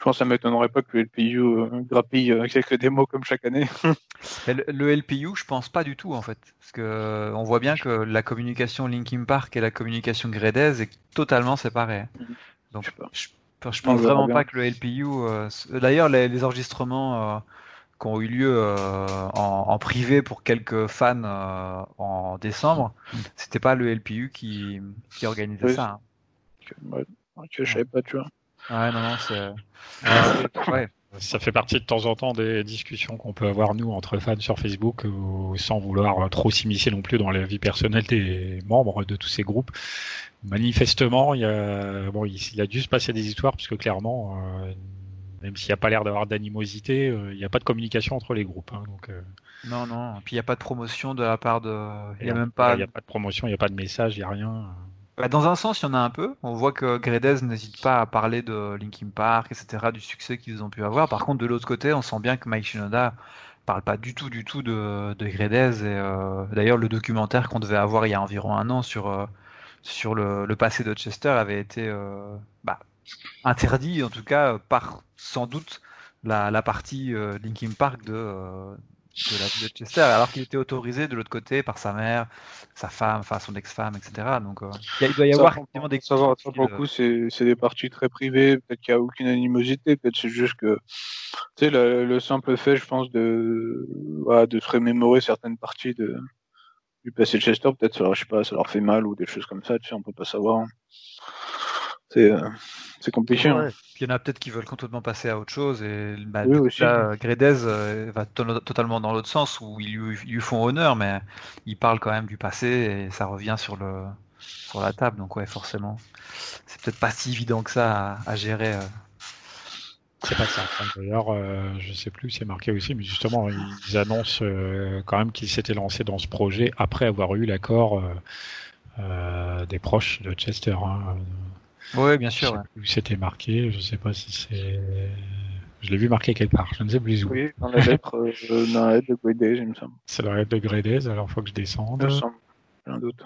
Je pense que ça m'étonnerait pas que le LPU euh, grappille euh, quelques démos comme chaque année. le, LPU, je pense pas du tout en fait, parce que euh, on voit bien que la communication Linkin Park et la communication Gredez est totalement séparée. Mhm. Donc je, je, pense vraiment pas que le LPU. D'ailleurs, les, enregistrements qui ont eu lieu en, privé pour quelques fans en décembre, mhm. c'était pas le LPU qui, qui organisait ça. Hein. je savais pas, tu vois. Ouais, non, non, c'est. Ça fait partie de temps en temps des discussions qu'on peut avoir nous entre fans sur Facebook, sans vouloir trop s'immiscer non plus dans la vie personnelle des membres de tous ces groupes. Manifestement, il y a bon, il, a dû se passer des histoires puisque clairement, euh, même s'il n'y a pas l'air d'avoir d'animosité, euh, il n'y a pas de communication entre les groupes. Hein, donc, euh. Non, non. Puis il n'y a pas de promotion de la part de. Il n'y a même pas. Il n'y a pas de promotion, il n'y a pas de message, il n'y a rien. Bah, dans un sens, il y en a un peu. On voit que Gredez n'hésite pas à parler de Linkin Park, etc., du succès qu'ils ont pu avoir. Par contre, de l'autre côté, on sent bien que Mike Shinoda parle pas du tout, du tout de, de Gredez. Et euh, d'ailleurs, le documentaire qu'on devait avoir il y a environ un an sur sur le, passé de Chester avait été euh, bah, interdit, en tout cas, par sans doute la, la partie Linkin Park de de la vie de Chester, alors qu'il était autorisé de l'autre côté par sa mère, sa femme, enfin son ex-femme, etc. Donc euh, il doit y avoir effectivement des ça va, beaucoup, c'est des parties très privées, peut-être qu'il n'y a aucune animosité, peut-être c'est juste que tu sais le, simple fait, je pense, de de se remémorer certaines parties de du passé de Chester, peut-être je sais pas, ça leur fait mal ou des choses comme ça, tu sais, on peut pas savoir. C'est euh, c'est compliqué. Hein. il y en a peut-être qui veulent complètement passer à autre chose. Et bah, là, Gredez euh, va totalement dans l'autre sens où ils lui, font honneur, mais il parle quand même du passé et ça revient sur le sur la table. Donc ouais, forcément, c'est peut-être pas si évident que ça à, gérer. Euh. C'est pas ça. D'ailleurs, euh, je sais plus, c'est marqué aussi, mais justement, ils annoncent quand même qu'ils s'étaient lancés dans ce projet après avoir eu l'accord des proches de Chester. Hein. Oui, bien sûr. C'était marqué, je sais pas si c'est. Je l'ai vu marqué quelque part, je ne sais plus où. Oui, dans la lettre, euh, dans la lettre de Gradez, il me semble. C'est la lettre de Gradez, alors il faut que je descende. Il semble, j'ai un doute.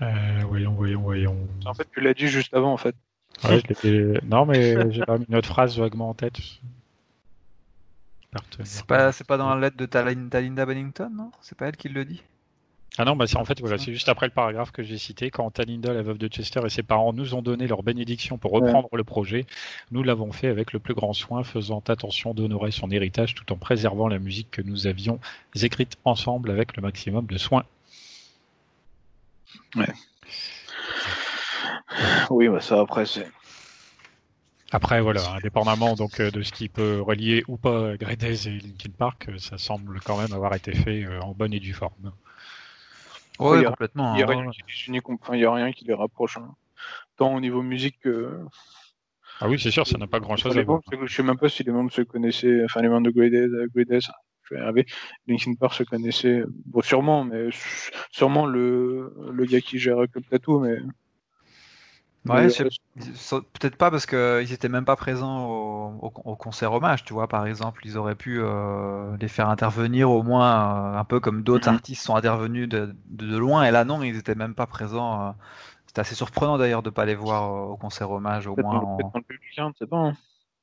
Euh, voyons, voyons, voyons. En fait, tu l'as dit juste avant, en fait. Ouais, je non, mais j'ai pas mis une autre phrase vaguement en tête. C'est pas, c'est pas dans la lettre de Talinda Bennington, non? C'est pas elle qui le dit? Ah non, bah c'est en fait voilà, c'est juste après le paragraphe que j'ai cité quand Talinda, la veuve de Chester et ses parents nous ont donné leur bénédiction pour reprendre le projet. Nous l'avons fait avec le plus grand soin, faisant attention d'honorer son héritage tout en préservant la musique que nous avions écrite ensemble avec le maximum de soin. Ouais. Oui, bah ça après c'est. Après voilà, indépendamment donc euh, de ce qui peut relier ou pas Gredez et Linkin Park, euh, ça semble quand même avoir été fait euh, en bonne et due forme. Oui, complètement. Il n'y a, rien qui les rapproche. Hein. Tant au niveau musique que. Ah oui, c'est sûr, ça n'a pas grand chose à voir. Je sais même pas si les membres se connaissaient, enfin les membres de Grades, je vais Linkin Park se connaissaient, bon, sûrement, mais sûrement le, le gars qui gère Club Tattoo, mais Ouais, peut-être pas parce qu'ils étaient même pas présents au, concert hommage, tu vois, par exemple. Ils auraient pu euh, les faire intervenir au moins un peu comme d'autres mhm. artistes sont intervenus de, loin. Et là, non, ils étaient même pas présents. C'était assez surprenant d'ailleurs de pas les voir au concert hommage, au moins. Dans, le public, c'est bon. Hein.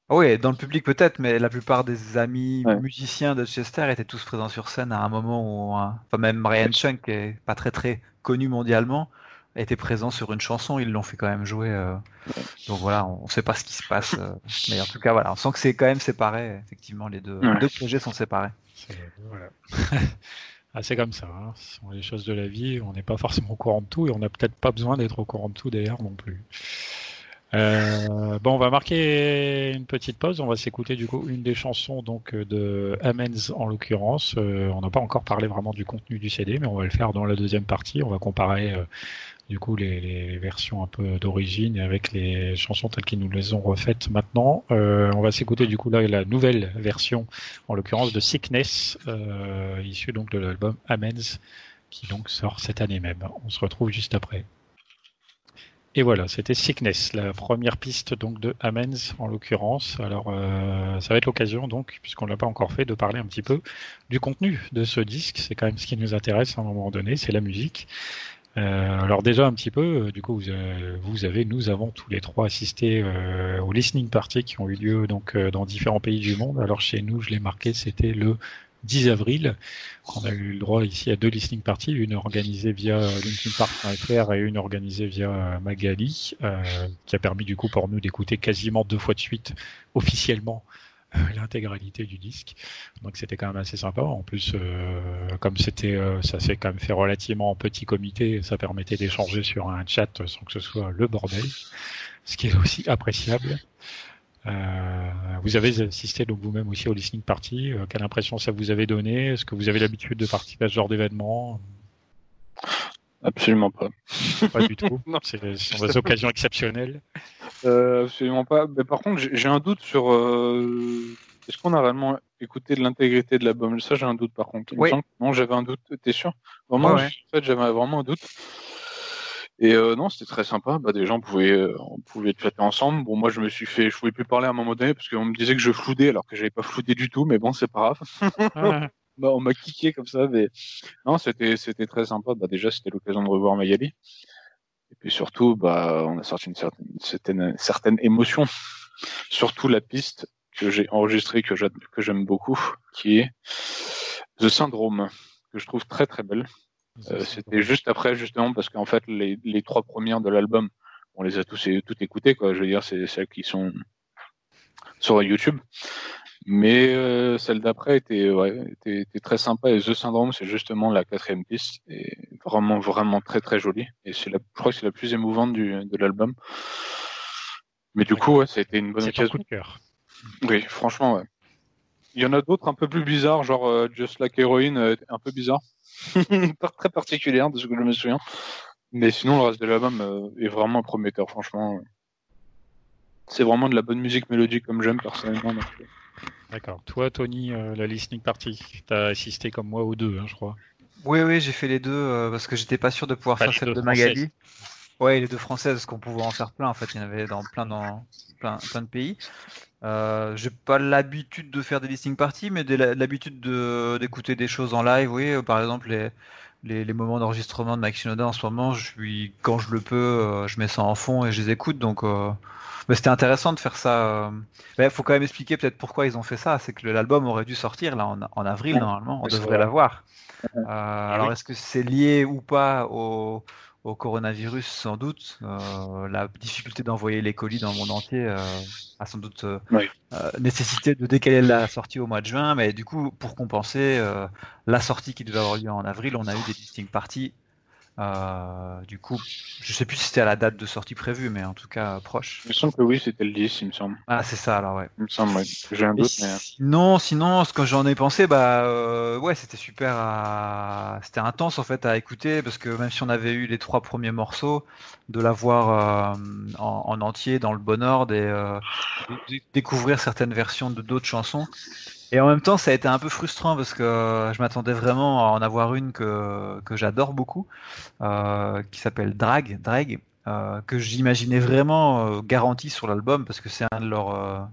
Oui, dans le public peut-être, mais la plupart des amis musiciens de Chester étaient tous présents sur scène à un moment où, enfin même Ryan Chunk, qui est pas très très connu mondialement, était présent sur une chanson. Ils l'ont fait quand même jouer. Euh. Donc voilà, on ne sait pas ce qui se passe, euh. mais en tout cas voilà, on sent que c'est quand même séparé. Effectivement, les deux, deux projets sont séparés. Voilà. ah, c'est comme ça. Hein. Ce sont les choses de la vie. On n'est pas forcément au courant de tout et on n'a peut-être pas besoin d'être au courant de tout d'ailleurs non plus. Euh, bon, on va marquer une petite pause. On va s'écouter du coup une des chansons donc de Amens en l'occurrence. Euh, on n'a pas encore parlé vraiment du contenu du CD, mais on va le faire dans la deuxième partie. On va comparer euh, du coup les, les, versions un peu d'origine avec les chansons telles qu'ils nous les ont refaites maintenant. on va s'écouter du coup là la nouvelle version, en l'occurrence de Sickness, issue donc de l'album Amens, qui donc sort cette année même. On se retrouve juste après. Et voilà, c'était Sickness, la première piste donc de Amens en l'occurrence. Alors euh, ça va être l'occasion donc, puisqu'on l'a pas encore fait, de parler un petit peu du contenu de ce disque. C'est quand même ce qui nous intéresse à un moment donné, c'est la musique. Euh, alors déjà un petit peu, euh, du coup vous, avez, nous avons tous les trois assisté aux listening parties qui ont eu lieu donc dans différents pays du monde. Alors chez nous, je l'ai marqué, c'était le 10 avril. On a eu le droit ici à deux listening parties, une organisée via linkinpark.fr et une organisée via Magali, euh, qui a permis du coup pour nous d'écouter quasiment deux fois de suite officiellement euh, l'intégralité du disque. Donc c'était quand même assez sympa. En plus, euh, comme c'était, ça s'est quand même fait relativement en petit comité, ça permettait d'échanger sur un chat sans que ce soit le bordel, ce qui est aussi appréciable. Euh, vous avez assisté donc vous-même aussi au listening party. Euh, quelle impression ça vous avait donné? Est-ce que vous avez l'habitude de participer à ce genre d'événement? Absolument pas. Pas du tout. C'est des occasions exceptionnelles. Euh, absolument pas. Mais par contre, j'ai un doute sur est-ce qu'on a réellement écouté de l'intégrité de l'album? Ça, j'ai un doute par contre. Oui. Non, j'avais un doute. T'es sûr? Vraiment, en fait, j'avais vraiment un doute. Et euh, non, c'était très sympa. Bah, des gens pouvaient, euh, on pouvait chatter ensemble. Bon, moi, je me suis fait, je pouvais plus parler à un moment donné parce qu'on me disait que je floudais alors que j'avais pas floudé du tout. Mais bon, c'est pas grave. bah, on m'a kické comme ça. Mais non, c'était, c'était très sympa. Bah, déjà, c'était l'occasion de revoir Magali. Et puis surtout, bah, on a sorti une certaine, certaine, certaine émotion. Surtout la piste que j'ai enregistrée, que j'aime beaucoup, qui est The Syndrome, que je trouve très très belle. Euh, c'était juste après, justement, parce qu'en fait, les, les trois premières de l'album, on les a tous toutes écoutées, quoi. Je veux dire, c'est celles qui sont sur YouTube. Mais euh, celle d'après était, ouais, était, était, très sympa. Et The Syndrome, c'est justement la quatrième piste. Et vraiment, vraiment très, très jolie. Et c'est la, je crois que c'est la plus émouvante du, de l'album. Mais du coup, ouais, ça a été une bonne occasion. de cœur. Oui, franchement, ouais. Il y en a d'autres un peu plus bizarres, genre euh, Just Like Heroin, euh, un peu bizarre. très particulière de ce que je me souviens. Mais sinon, le reste de l'album euh, est vraiment prometteur, franchement. C'est vraiment de la bonne musique mélodique comme j'aime personnellement. Euh. D'accord. Toi, Tony, euh, la listening party, t'as assisté comme moi aux deux, hein, je crois. Oui, oui, j'ai fait les deux parce que j'étais pas sûr de pouvoir faire celle de Magali. Ouais, les deux françaises, parce qu'on pouvait en faire plein. En fait, il y en avait dans plein, dans plein, plein de pays. Euh, j'ai pas l'habitude de faire des listening parties, mais l'habitude d'écouter des choses en live. Oui, euh, par exemple les, les, moments d'enregistrement de Mike Shinoda en ce moment, je suis quand je le peux, euh, je mets ça en fond et je les écoute. Donc, c'était intéressant de faire ça. Il faut quand même expliquer peut-être pourquoi ils ont fait ça. C'est que l'album aurait dû sortir là en, en avril normalement. On devrait l'avoir. alors est-ce que c'est lié ou pas au au coronavirus sans doute. Euh, la difficulté d'envoyer les colis dans le monde entier euh, a sans doute euh, nécessité de décaler la sortie au mois de juin, mais du coup, pour compenser la sortie qui devait avoir lieu en avril, on a eu des listing parties euh, du coup, je sais plus si c'était à la date de sortie prévue, mais en tout cas proche. Il me semble que oui, c'était le 10, il me semble. Ah, c'est ça, alors ouais. Il me semble, ouais. J'ai un doute, mais... Sinon, sinon, ce que j'en ai pensé, bah, euh, ouais, c'était super à... C'était intense, en fait, à écouter, parce que même si on avait eu les trois premiers morceaux, de l'avoir euh, en, en, entier dans le bon ordre et euh, découvrir certaines versions de d'autres chansons, et en même temps, ça a été un peu frustrant parce que je m'attendais vraiment à en avoir une que, que j'adore beaucoup, euh, qui s'appelle Drag, Drag, que j'imaginais vraiment garantie sur l'album parce que c'est un de leurs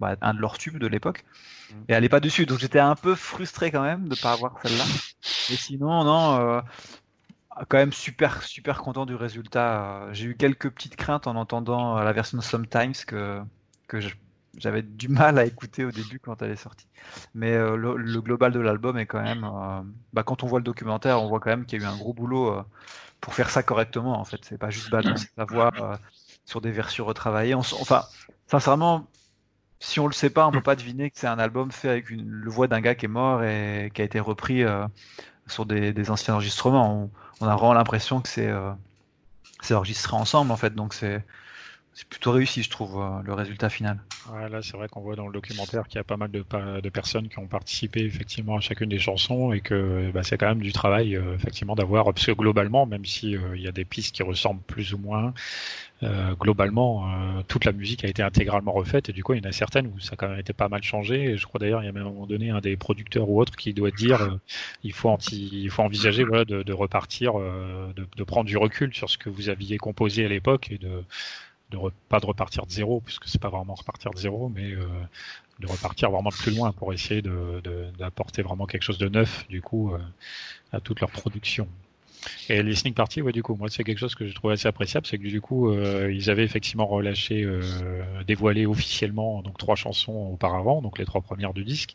bah, un de leurs tubes de l'époque. Mm. Et elle est pas dessus, donc j'étais un peu frustré quand même de pas avoir celle-là. Mais sinon, non, quand même super super content du résultat. J'ai eu quelques petites craintes en entendant la version Sometimes que que j'avais du mal à écouter au début quand elle est sortie. Mais euh, le, global de l'album est quand même, euh, bah, quand on voit le documentaire, on voit quand même qu'il y a eu un gros boulot euh, pour faire ça correctement. En fait, c'est pas juste balancer sa voix sur des versions retravaillées. enfin, sincèrement, si on le sait pas, on peut pas deviner que c'est un album fait avec une, le voix d'un gars qui est mort et qui a été repris sur des, anciens enregistrements. On, a vraiment l'impression que c'est c'est enregistré ensemble en fait, donc c'est c'est plutôt réussi, je trouve, euh, le résultat final. Ouais, là, c'est vrai qu'on voit dans le documentaire qu'il y a pas mal de, personnes qui ont participé effectivement à chacune des chansons et que bah, c'est quand même du travail, euh, effectivement, d'avoir, parce que globalement, même si euh, il y a des pistes qui ressemblent plus ou moins, globalement, toute la musique a été intégralement refaite et du coup, il y en a certaines où ça a quand même été pas mal changé. Et je crois d'ailleurs, il y a même un moment donné un des producteurs ou autres qui doit dire, il faut il faut envisager voilà, de, de repartir, de, de prendre du recul sur ce que vous aviez composé à l'époque et de pas de repartir de zéro, puisque c'est pas vraiment repartir de zéro, mais euh, de repartir vraiment plus loin pour essayer d'apporter vraiment quelque chose de neuf, du coup, euh, à toute leur production. Et les Sneak Party, ouais, du coup, moi, c'est quelque chose que je trouvais assez appréciable, c'est que du coup, euh, ils avaient effectivement relâché, dévoilé officiellement donc trois chansons auparavant, donc les trois premières du disque.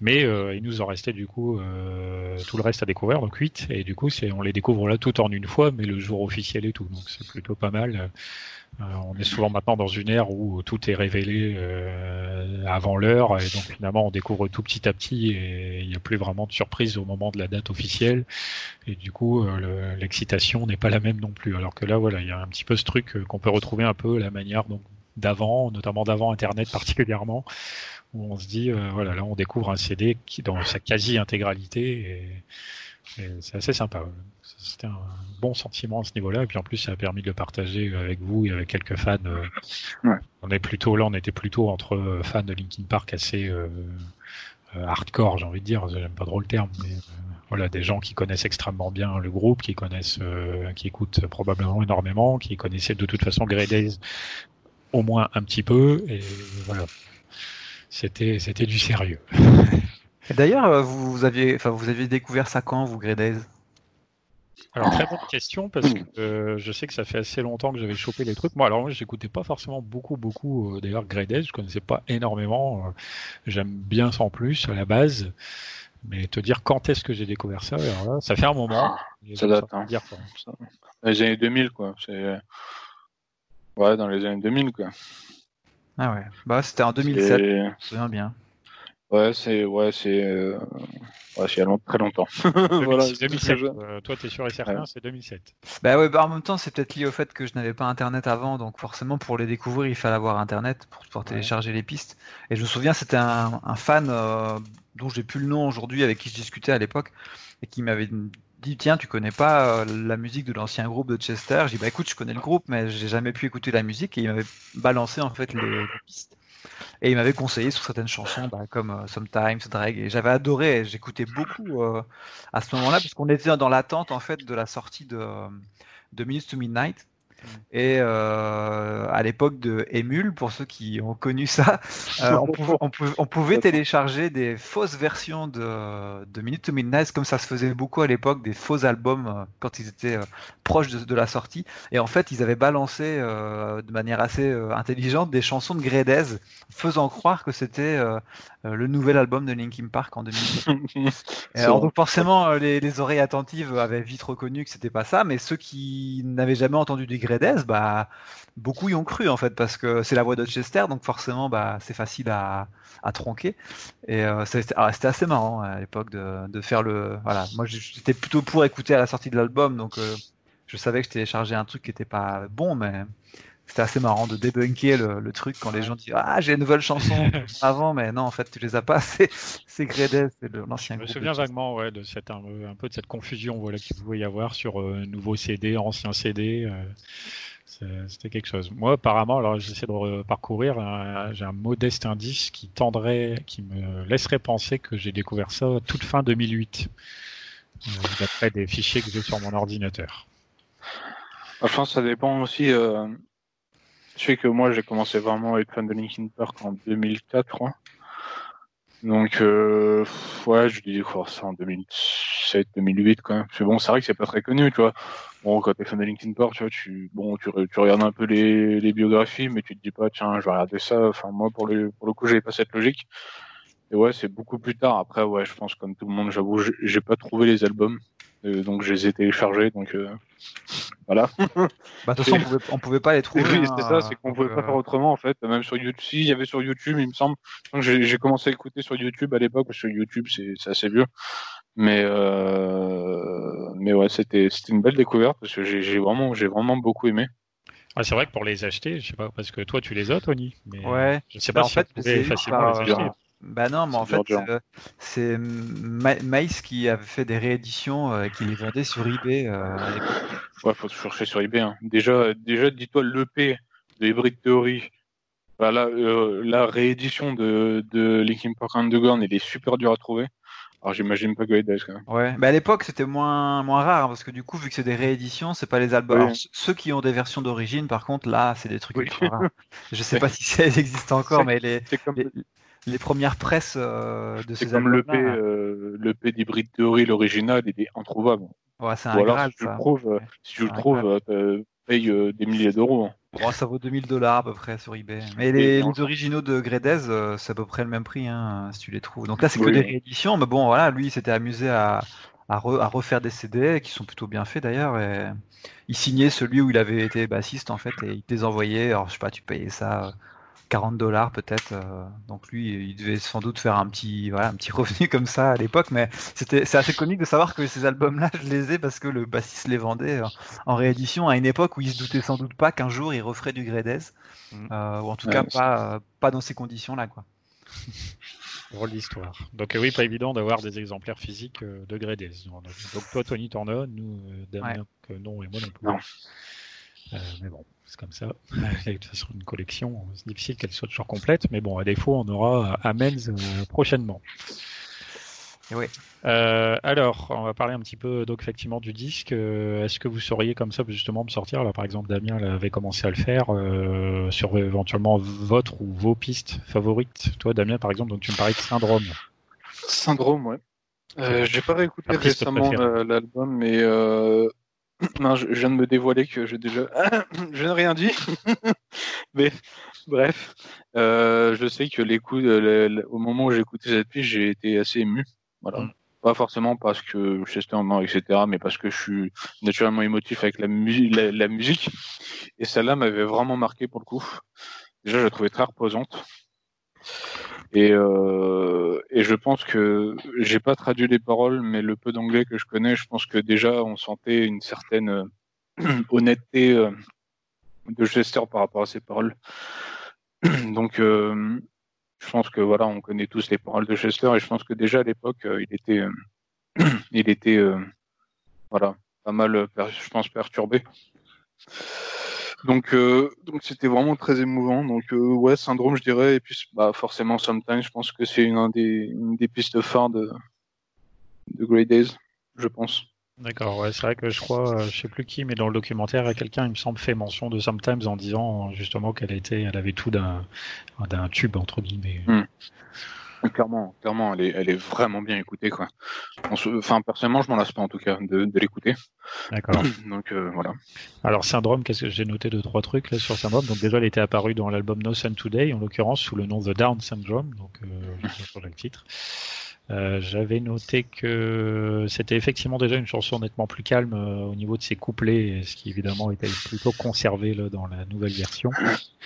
Mais il nous en restait du coup tout le reste à découvrir, donc 8, et du coup c'est on les découvre là tout en une fois, mais le jour officiel et tout, donc c'est plutôt pas mal. Euh, on est souvent maintenant dans une ère où tout est révélé euh, avant l'heure. Et donc finalement on découvre tout petit à petit et il n'y a plus vraiment de surprise au moment de la date officielle. Et du coup euh, l'excitation n'est pas la même non plus. Alors que là voilà il y a un petit peu ce truc qu'on peut retrouver un peu la manière donc d'avant, notamment d'avant Internet particulièrement, où on se dit voilà là on découvre un CD qui dans sa quasi intégralité et, et c'est assez sympa c'était un bon sentiment à ce niveau-là. Et puis en plus, ça a permis de le partager avec vous et avec quelques fans. Euh, on est plutôt là, on était plutôt entre euh, fans de Linkin Park assez euh, hardcore, j'ai envie de dire. J'aime pas trop le terme, mais voilà, des gens qui connaissent extrêmement bien le groupe, qui connaissent, qui écoutent probablement énormément, qui connaissaient de toute façon Grey Days au moins un petit peu. Et voilà, c'était c'était du sérieux. D'ailleurs, vous, aviez, enfin, vous aviez découvert ça quand, vous, Grey Days alors très bonne question parce que euh, je sais que ça fait assez longtemps que j'avais chopé les trucs. Moi alors moi j'écoutais pas forcément beaucoup beaucoup euh, d'ailleurs Grey je connaissais pas énormément. Euh, j'aime bien sans plus à la base, mais te dire quand est-ce que j'ai découvert ça, alors là, ça fait un moment. Ça date. Hein. Dire, quoi. Dans les années 2000 quoi. Ouais dans les années 2000 quoi. Ah ouais. Bah c'était en 2007. Je me souviens bien. Ouais, c'est ouais, c'est euh... ouais, il y a très longtemps. 2007. Euh, toi, tu es sûr et certain, c'est 2007. Bah ouais, bah en même temps, c'est peut-être lié au fait que je n'avais pas Internet avant, donc forcément, pour les découvrir, il fallait avoir Internet pour pouvoir télécharger les pistes. Et je me souviens, c'était un, un, fan euh, dont j'ai plus le nom aujourd'hui, avec qui je discutais à l'époque, et qui m'avait dit tiens tu connais pas euh, la musique de l'ancien groupe de Chester? J'ai dit bah écoute je connais le groupe mais j'ai jamais pu écouter la musique et il m'avait balancé en fait les pistes et il m'avait conseillé sur certaines chansons, bah, comme euh, Sometimes, Drag. Et j'avais adoré. J'écoutais beaucoup euh, à ce moment-là, parce qu'on était dans l'attente en fait de la sortie de, de Minutes to Midnight. Et euh, à l'époque de Emule, pour ceux qui ont connu ça, euh, on, pouvait, télécharger des fausses versions de, de Minute to Midnight, comme ça se faisait beaucoup à l'époque, des faux albums euh, quand ils étaient proches de, la sortie. Et en fait, ils avaient balancé de manière assez intelligente des chansons de Gredez, faisant croire que c'était le nouvel album de Linkin Park en 2010. alors donc forcément, les, les, oreilles attentives avaient vite reconnu que c'était pas ça, mais ceux qui n'avaient jamais entendu du Gredez bah, beaucoup y ont cru en fait parce que c'est la voix de Chester, donc forcément bah, c'est facile à, tronquer. Et euh, ah, c'était assez marrant à l'époque de, faire le. Voilà, moi j'étais plutôt pour écouter à la sortie de l'album, donc euh, je savais que je téléchargeais un truc qui était pas bon, mais c'était assez marrant de débunker le, truc quand les gens disent ah j'ai une nouvelle chanson avant mais non en fait tu les as pas. C'est c'est Gredes c'est l'ancien je me souviens vaguement ouais de cette un, peu de cette confusion voilà qu'il pouvait y avoir sur euh, nouveau CD ancien CD euh, c'était quelque chose. Moi apparemment alors j'essaie de parcourir j'ai un modeste indice qui tendrait qui me laisserait penser que j'ai découvert ça toute fin 2008 euh, d'après des fichiers que j'ai sur mon ordinateur. Enfin, ça dépend aussi. Je sais que moi, j'ai commencé vraiment à être fan de Linkin Park en 2004, je crois. Donc, euh, ouais, je dis quoi, ça en 2007, 2008 quand même. C'est bon, c'est vrai que c'est pas très connu, tu vois. Bon, quand t'es fan de Linkin Park, tu vois, tu, bon, tu, tu regardes un peu les, les, biographies, mais tu te dis pas, tiens, je vais regarder ça. Enfin, moi, pour le, pour le coup, j'avais pas cette logique. Et ouais, c'est beaucoup plus tard. Après, ouais, je pense comme tout le monde, j'avoue, j'ai pas trouvé les albums. Euh, donc je les ai téléchargés, donc euh, voilà. Bah, de toute façon, on pouvait, pouvait pas les trouver. Oui, c'est ça, c'est qu'on pouvait pas faire autrement en fait. Même sur YouTube, si il y avait sur YouTube, il me semble. Donc j'ai commencé à écouter sur YouTube à l'époque, parce que sur YouTube c'est assez vieux. Mais euh... mais ouais, c'était c'était une belle découverte parce que j'ai vraiment j'ai vraiment beaucoup aimé. Ah, c'est vrai que pour les acheter, je sais pas, parce que toi tu les as, Tony. Mais ouais. Je sais pas bah, si en fait, facilement les acheter. Bah non, mais en fait, euh, c'est Maïs qui avait fait des rééditions euh, qui les vendait sur eBay. Euh, ouais, faut chercher sur eBay. Hein. Déjà, déjà dis-toi l'EP de Hybrid Theory. Voilà, euh, la réédition de, de Linkin Park Underground, il est super dur à trouver. Alors j'imagine pas que quand même. Ouais, bah à l'époque c'était moins moins rare hein, parce que du coup vu que c'est des rééditions, c'est pas les albums. ceux qui ont des versions d'origine, par contre là c'est des trucs rares. Je sais pas si ça existe encore, mais les, les premières presses euh, de ces comme le P, euh, le P d'Hybrid Theory, l'original, il est introuvable. Ouais, c'est un Ou alors, si tu le si tu le trouves, paye euh, des milliers d'euros. Hein. ça vaut 2000 dollars à peu près sur eBay. Mais les, originaux de Gredez, c'est à peu près le même prix hein, si tu les trouves. Donc là, c'est que des rééditions. Mais bon, voilà, lui, il s'était amusé à, à, refaire des CD qui sont plutôt bien faits d'ailleurs. Et il signait celui où il avait été bassiste en fait et il te les envoyait. Alors, je sais pas, tu payais ça 40 dollars peut-être. Euh, donc lui, il devait sans doute faire un petit, voilà, un petit revenu comme ça à l'époque. Mais c'était, c'est assez comique de savoir que ces albums-là, je les ai parce que le bassiste les vendait euh, en réédition à une époque où il se doutait sans doute pas qu'un jour il referait du Gredez, mm. euh, ou en tout cas pas, pas dans ces conditions-là, quoi. Drôle d'histoire. Donc oui, pas évident d'avoir des exemplaires physiques de Gredez. Donc toi, Tony, as, nous, Damien, non, et moi non plus. Non. Mais bon c'est comme ça. de toute façon, une collection, c'est difficile qu'elle soit toujours complète, mais bon, à défaut, on aura Amens euh, prochainement. Oui. Euh, alors, on va parler un petit peu donc effectivement du disque. Euh, est-ce que vous sauriez comme ça justement me sortir là, par exemple, Damien avait commencé à le faire sur éventuellement votre ou vos pistes favorites? Toi, Damien, par exemple, donc tu me parlais de Syndrome. Syndrome, ouais. J'ai pas réécouté récemment l'album, mais non, je, viens de me dévoiler que j'ai déjà. je n'ai rien dit. Mais bref, euh, je sais que les coups, au moment où j'ai écouté cette piste, j'ai été assez ému. Voilà. Mm. Pas forcément parce que Chester mort, etc., mais parce que je suis naturellement émotif avec la, la musique. Et celle-là m'avait vraiment marqué pour le coup. Déjà, je la trouvais très reposante. Et, euh, et je pense que j'ai pas traduit les paroles, mais le peu d'anglais que je connais, je pense que déjà on sentait une certaine euh, honnêteté euh, de Chester par rapport à ses paroles. Donc, euh, je pense que voilà, on connaît tous les paroles de Chester, et je pense que déjà à l'époque, il était, il était, voilà, pas mal, je pense, perturbé. Donc, euh, donc c'était vraiment très émouvant. Donc, euh, ouais, syndrome, je dirais. Et puis, bah, forcément, Sometimes, je pense que c'est une, des, une des pistes phares de, de Great Days, je pense. D'accord, ouais, c'est vrai que je crois, euh, je sais plus qui, mais dans le documentaire, quelqu'un, il me semble, fait mention de Sometimes en disant justement qu'elle était, elle avait tout d'un, d'un tube entre guillemets. Hmm. Clairement, clairement, elle est, elle est vraiment bien écoutée, quoi. Enfin, personnellement, je m'en lasse pas en tout cas de, de l'écouter. D'accord. Donc euh, voilà. Alors Syndrome, qu'est-ce que j'ai noté deux trois trucs là sur Syndrome. Donc déjà, elle était apparue dans l'album No Sun Today, en l'occurrence sous le nom The Down Syndrome, donc euh, je sur le titre. Euh, j'avais noté que c'était effectivement déjà une chanson nettement plus calme euh, au niveau de ses couplets, ce qui évidemment était plutôt conservé là, dans la nouvelle version,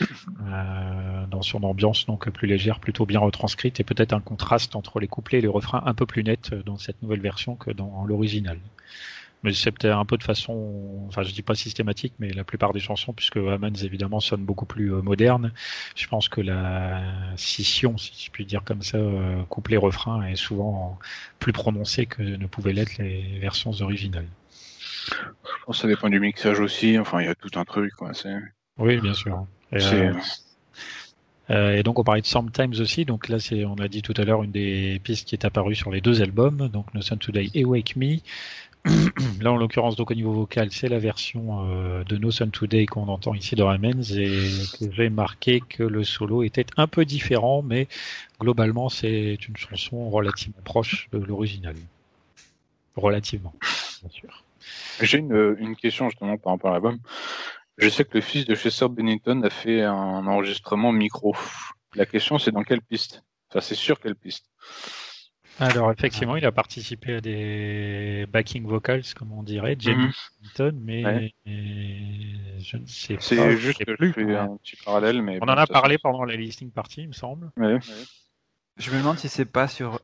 euh, dans son ambiance donc plus légère, plutôt bien retranscrite, et peut-être un contraste entre les couplets et les refrains un peu plus net dans cette nouvelle version que dans l'original mais c'est peut-être un peu de façon, enfin je dis pas systématique, mais la plupart des chansons, puisque Amans évidemment sonne beaucoup plus euh, moderne, je pense que la scission, si je puis dire comme ça, euh, couplet-refrain est souvent plus prononcée que ne pouvaient l'être les versions originales. Je pense que ça dépend du mixage aussi, enfin il y a tout un truc. Quoi. Oui, bien sûr. Et, euh, euh, et donc on parlait de Sometimes aussi, donc là c'est, on a dit tout à l'heure, une des pistes qui est apparue sur les deux albums, donc No Sun Today et Wake Me. Là, en l'occurrence, donc au niveau vocal, c'est la version euh, de No Sun Today qu'on entend ici dans Amens et que j'ai marqué que le solo était un peu différent, mais globalement, c'est une chanson relativement proche de l'original. Relativement, bien sûr. J'ai une, une, question justement par rapport à l'album. Je sais que le fils de Chester Bennington a fait un enregistrement micro. La question, c'est dans quelle piste? Enfin, c'est sûr quelle piste? Alors effectivement, il a participé à des backing vocals, comme on dirait, Jamie Bennington, mais je ne sais pas. C'est juste que plus, je fais un petit parallèle, mais on en a parlé pendant la listing party, il me semble. Je me demande si c'est pas sur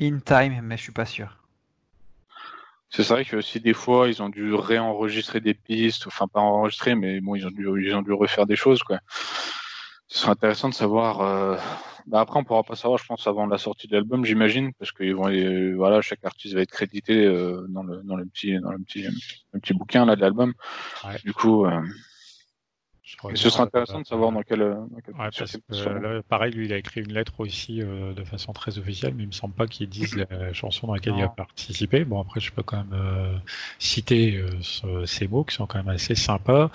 In Time, mais je suis pas sûr. C'est vrai que aussi des fois ils ont dû réenregistrer des pistes, enfin pas enregistrer, mais bon ils ont dû ils ont dû refaire des choses quoi. Ce serait intéressant de savoir. Euh... Bah après on pourra pas savoir, je pense avant la sortie de l'album, j'imagine, parce que vont euh, voilà chaque artiste va être crédité euh, dans le dans le petit dans le petit le petit bouquin là de l'album. Ouais. Du coup. Euh, ce serait intéressant de savoir dans quel. ouais, pareil, lui, il a écrit une lettre aussi euh, de façon très officielle, mais il me semble pas qu'il dise la chanson dans laquelle il a participé. Bon, après, je peux quand même euh, citer euh, ces mots qui sont quand même assez sympas.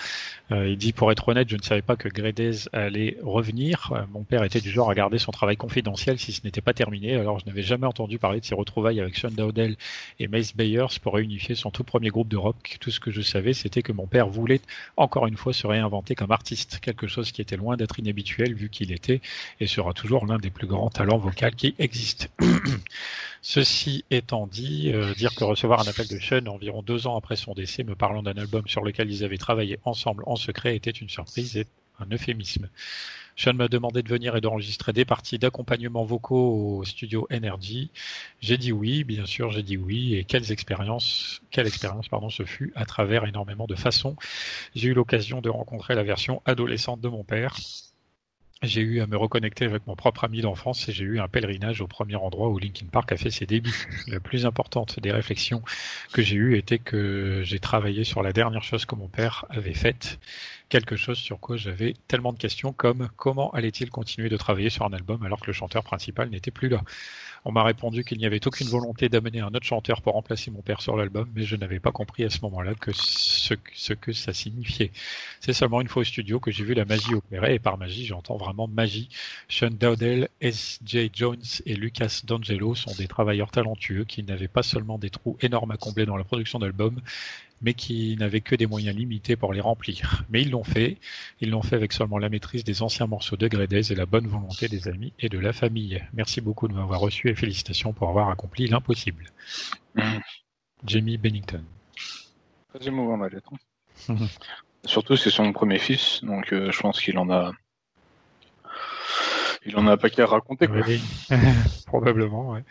il dit, pour être honnête, je ne savais pas que Gredez allait revenir. mon père était du genre à garder son travail confidentiel si ce n'était pas terminé. Alors, je n'avais jamais entendu parler de ses retrouvailles avec Sean Dowdell et Mace Bayers pour réunifier son tout premier groupe de rock. Tout ce que je savais, c'était que mon père voulait encore une fois se réinventer artiste, quelque chose qui était loin d'être inhabituel vu qu'il était et sera toujours l'un des plus grands talents vocaux qui existent. Ceci étant dit, euh, dire que recevoir un appel de Sean environ deux ans après son décès me parlant d'un album sur lequel ils avaient travaillé ensemble en secret était une surprise et un euphémisme. Sean m'a demandé de venir et d'enregistrer des parties d'accompagnement vocaux au studio Energy. J'ai dit oui, bien sûr, j'ai dit oui. Et quelles expériences, quelle expérience, pardon, ce fut à travers énormément de façons. J'ai eu l'occasion de rencontrer la version adolescente de mon père. J'ai eu à me reconnecter avec mon propre ami d'enfance et j'ai eu un pèlerinage au premier endroit où Linkin Park a fait ses débuts. La plus importante des réflexions que j'ai eues était que j'ai travaillé sur la dernière chose que mon père avait faite quelque chose sur quoi j'avais tellement de questions comme comment allait-il continuer de travailler sur un album alors que le chanteur principal n'était plus là. On m'a répondu qu'il n'y avait aucune volonté d'amener un autre chanteur pour remplacer mon père sur l'album, mais je n'avais pas compris à ce moment-là ce, que ça signifiait. C'est seulement une fois au studio que j'ai vu la magie opérer, et par magie, j'entends vraiment magie. Sean Dowdell, S.J. Jones et Lucas D'Angelo sont des travailleurs talentueux qui n'avaient pas seulement des trous énormes à combler dans la production d'albums, mais qui n'avaient que des moyens limités pour les remplir. Mais ils l'ont fait. Ils l'ont fait avec seulement la maîtrise des anciens morceaux de Gredez et la bonne volonté des amis et de la famille. Merci beaucoup de m'avoir reçu et félicitations pour avoir accompli l'impossible. Jamie Bennington. Très émouvant lettre. Surtout c'est son premier fils, donc euh, je pense qu'il en a il en a pas qu'à raconter quoi. Probablement, ouais.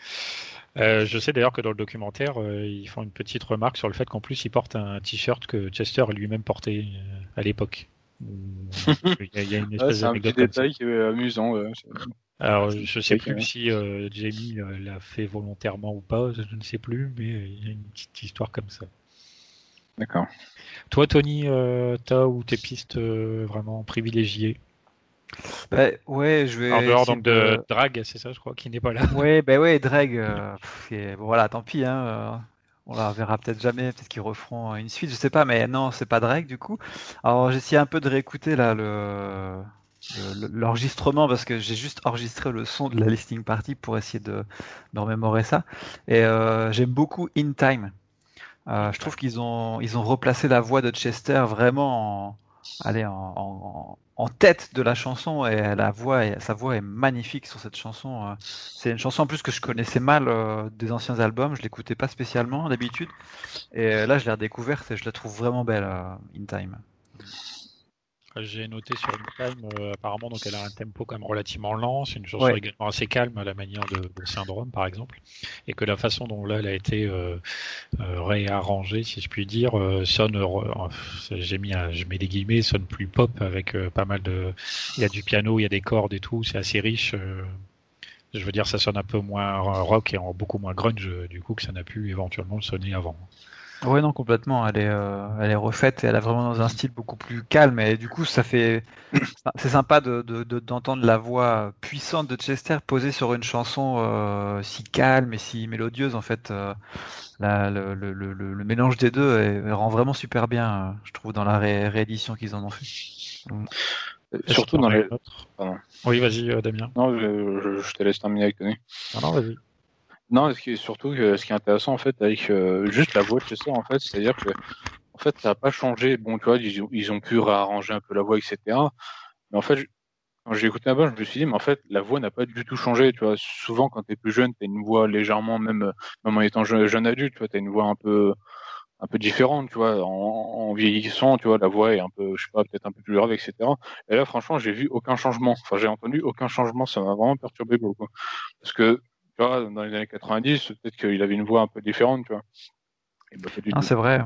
Euh, je sais d'ailleurs que dans le documentaire, euh, ils font une petite remarque sur le fait qu'en plus, il porte un t-shirt que Chester lui-même portait euh, à l'époque. Il y, a une espèce un petit détail qui est amusant. Alors, je sais plus si Jamie l'a fait volontairement ou pas, je ne sais plus, mais il y a une petite histoire comme ça. D'accord. Toi, Tony, t'as ou tes pistes vraiment privilégiées? Bah, ouais, je vais. En dehors donc de, Drag, c'est ça, je crois, qui n'est pas là. Ouais, bah ouais, Drag. Euh, voilà, tant pis. Hein, euh, on la verra peut-être jamais. Peut-être qu'ils referont une suite, je sais pas. Mais non, c'est pas Drag du coup. Alors essayé un peu de réécouter là le l'enregistrement parce que j'ai juste enregistré le son de la listing party pour essayer de, de remémorer ça. Et euh, j'aime beaucoup In Time. Euh, je trouve qu'ils ont ils ont replacé la voix de Chester vraiment en, allez, en, en, tête de la chanson et la voix, sa voix est magnifique sur cette chanson. Euh. C'est une chanson en plus que je connaissais mal euh, des anciens albums, je l'écoutais pas spécialement d'habitude. Et euh, là, je l'ai redécouverte et je la trouve vraiment belle, In Time. J'ai noté sur Time, euh, apparemment, donc elle a un tempo quand même relativement lent. C'est une chanson également assez calme à la manière de, Syndrome, par exemple, et que la façon dont là elle a été euh, euh, réarrangée, si je puis dire, sonne. J'ai mis, je mets des guillemets, sonne plus pop avec pas mal de. Il y a du piano, il y a des cordes et tout. C'est assez riche. je veux dire, ça sonne un peu moins rock et beaucoup moins grunge du coup que ça n'a pu éventuellement sonner avant. Ouais, non, complètement. Elle est, euh, elle est refaite et elle a vraiment dans un style beaucoup plus calme. Et du coup, ça fait, c'est sympa de, d'entendre la voix puissante de Chester posée sur une chanson euh, si calme et si mélodieuse. En fait, euh, le, le, le, le, mélange des deux rend vraiment super bien, je trouve, dans la réédition qu'ils en ont fait. Surtout dans les. Oui, vas-y, Damien. Non, je, te laisse terminer avec Tony. Non, non, vas-y. Non, ce qui est surtout ce qui est intéressant en fait avec euh, juste la voix de Chester en fait, c'est-à-dire que en fait ça n'a pas changé. Bon, tu vois, ils, ils, ont pu réarranger un peu la voix, etc. Mais en fait, quand j'ai écouté la voix, je me suis dit, mais en fait, la voix n'a pas du tout changé. Tu vois, souvent quand tu es plus jeune, tu as une voix légèrement, même, même en étant jeune, jeune adulte, tu vois, as une voix un peu un peu différente, tu vois, en, en, vieillissant, tu vois, la voix est un peu, je sais pas, peut-être un peu plus grave, etc. Et là, franchement, j'ai vu aucun changement. Enfin, j'ai entendu aucun changement. Ça m'a vraiment perturbé beaucoup. Parce que dans les années 90, peut-être qu'il avait une voix un peu différente, tu vois. Ah, c'est vrai.